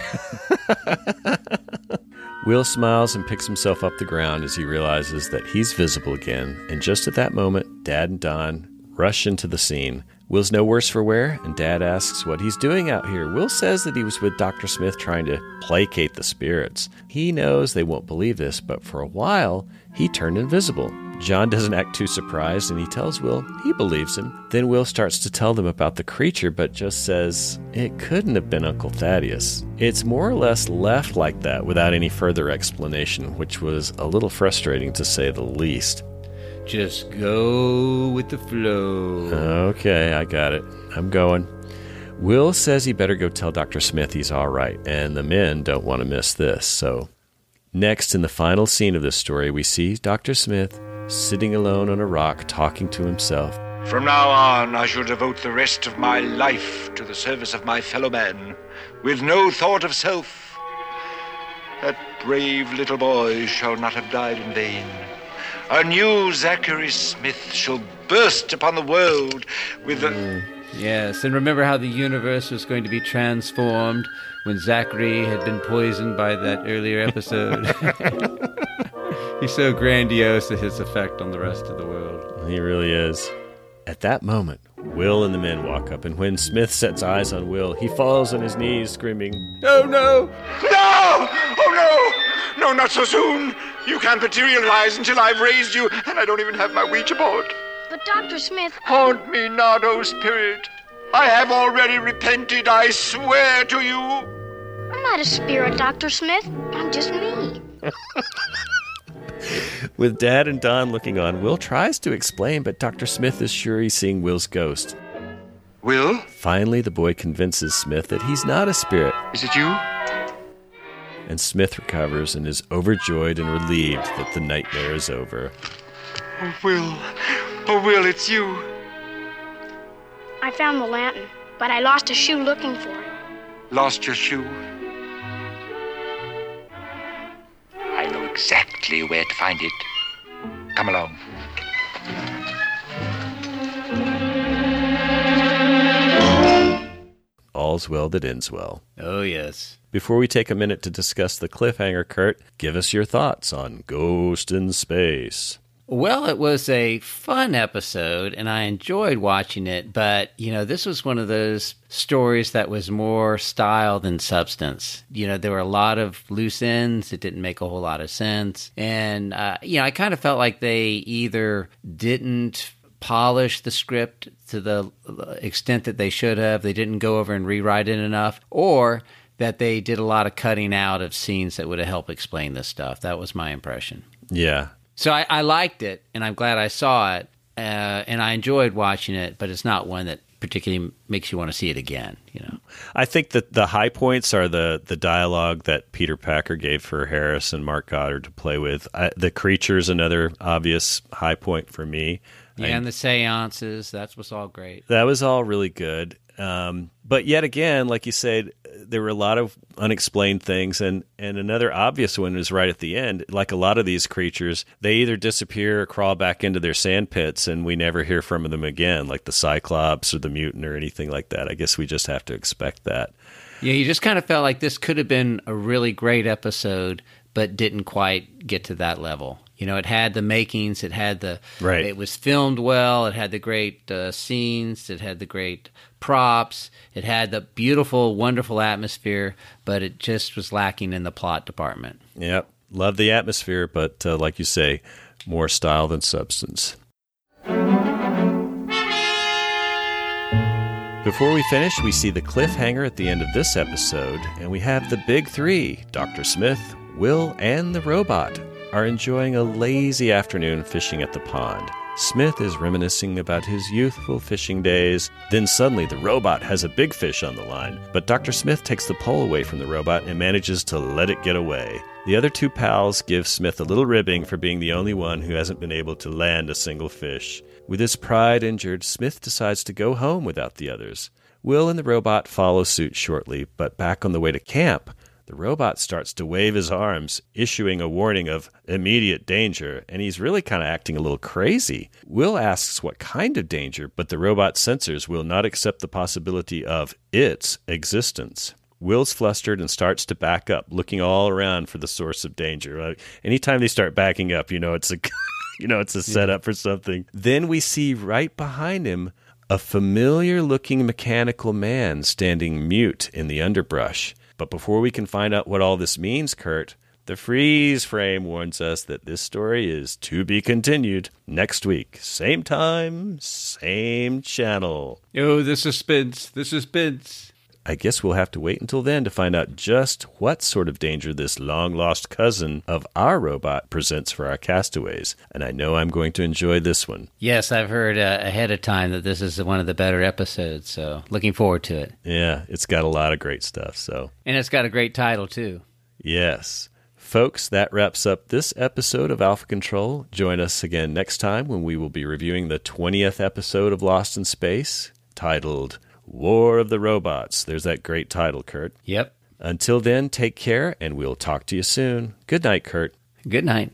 Will smiles and picks himself up the ground as he realizes that he's visible again, and just at that moment, Dad and Don rush into the scene. Will's no worse for wear, and Dad asks what he's doing out here. Will says that he was with Dr. Smith trying to placate the spirits. He knows they won't believe this, but for a while, he turned invisible. John doesn't act too surprised, and he tells Will he believes him. Then Will starts to tell them about the creature, but just says it couldn't have been Uncle Thaddeus. It's more or less left like that without any further explanation, which was a little frustrating to say the least. Just go with the flow. Okay, I got it. I'm going. Will says he better go tell Dr. Smith he's all right, and the men don't want to miss this. So, next, in the final scene of this story, we see Dr. Smith sitting alone on a rock talking to himself. From now on, I shall devote the rest of my life to the service of my fellow man, with no thought of self. That brave little boy shall not have died in vain. A new Zachary Smith shall burst upon the world with the. Mm, yes, and remember how the universe was going to be transformed when Zachary had been poisoned by that earlier episode? He's so grandiose at his effect on the rest of the world. He really is. At that moment, Will and the men walk up, and when Smith sets eyes on Will, he falls on his knees, screaming, No, no! No! Oh, no! No, not so soon! You can't materialize until I've raised you, and I don't even have my Ouija board. But Dr. Smith, Haunt me not, O spirit. I have already repented, I swear to you. I'm not a spirit, Dr. Smith. I'm just me. With Dad and Don looking on, Will tries to explain, but Dr. Smith is sure he's seeing Will's ghost. Will? Finally, the boy convinces Smith that he's not a spirit, Is it you? and Smith recovers and is overjoyed and relieved that the nightmare is over. Oh, Will. Oh, Will, it's you. I found the lantern, but I lost a shoe looking for it. Lost your shoe? Exactly where to find it. Come along. All's well that ends well. Oh, yes. Before we take a minute to discuss the cliffhanger, Kurt, give us your thoughts on Ghost in Space. Well, it was a fun episode and I enjoyed watching it, but you know, this was one of those stories that was more style than substance. You know, there were a lot of loose ends, it didn't make a whole lot of sense. And, uh, you know, I kind of felt like they either didn't polish the script to the extent that they should have, they didn't go over and rewrite it enough, or that they did a lot of cutting out of scenes that would have helped explain this stuff. That was my impression. Yeah. So I, I liked it, and I'm glad I saw it, uh, and I enjoyed watching it. But it's not one that particularly makes you want to see it again. You know, I think that the high points are the the dialogue that Peter Packer gave for Harris and Mark Goddard to play with. I, the creature's another obvious high point for me. yeah, I- and the seances. That's was all great. that was all really good. Um, but yet again, like you said, there were a lot of unexplained things, and and another obvious one is right at the end. Like a lot of these creatures, they either disappear or crawl back into their sand pits, and we never hear from them again, like the Cyclops or the mutant or anything like that. I guess we just have to expect that. Yeah, you just kind of felt like this could have been a really great episode, but didn't quite get to that level. You know, it had the makings. It had the right. It was filmed well. It had the great uh, scenes. It had the great props. It had the beautiful, wonderful atmosphere, but it just was lacking in the plot department. Yep, love the atmosphere, but uh, like you say, more style than substance. Before we finish, we see the cliffhanger at the end of this episode, and we have the big three Dr. Smith, Will, and the robot are enjoying a lazy afternoon fishing at the pond. Smith is reminiscing about his youthful fishing days. Then suddenly the robot has a big fish on the line, but Dr. Smith takes the pole away from the robot and manages to let it get away. The other two pals give Smith a little ribbing for being the only one who hasn't been able to land a single fish. With his pride injured, Smith decides to go home without the others. Will and the robot follow suit shortly, but back on the way to camp, the robot starts to wave his arms, issuing a warning of immediate danger, and he's really kind of acting a little crazy. Will asks what kind of danger, but the robot sensors will not accept the possibility of its existence. Will's flustered and starts to back up, looking all around for the source of danger. Like, anytime they start backing up, you know it's a you know it's a setup for something. Then we see right behind him a familiar looking mechanical man standing mute in the underbrush. But before we can find out what all this means, Kurt, the freeze frame warns us that this story is to be continued next week. Same time, same channel. Oh, the suspense, the suspense. I guess we'll have to wait until then to find out just what sort of danger this long lost cousin of our robot presents for our castaways. And I know I'm going to enjoy this one. Yes, I've heard uh, ahead of time that this is one of the better episodes, so looking forward to it. Yeah, it's got a lot of great stuff, so. And it's got a great title, too. Yes. Folks, that wraps up this episode of Alpha Control. Join us again next time when we will be reviewing the 20th episode of Lost in Space, titled War of the Robots. There's that great title, Kurt. Yep. Until then, take care, and we'll talk to you soon. Good night, Kurt. Good night.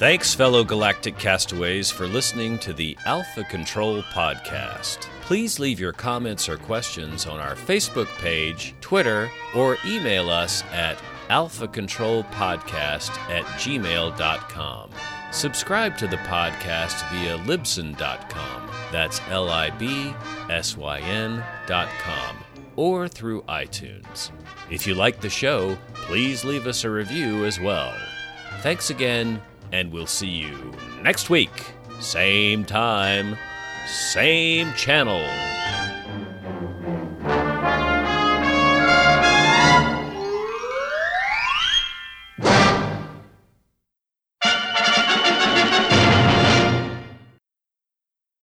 Thanks, fellow galactic castaways, for listening to the Alpha Control Podcast. Please leave your comments or questions on our Facebook page, Twitter, or email us at alphacontrolpodcast at gmail.com. Subscribe to the podcast via libsyn.com. That's L I B S Y N.com. Or through iTunes. If you like the show, please leave us a review as well. Thanks again, and we'll see you next week. Same time, same channel.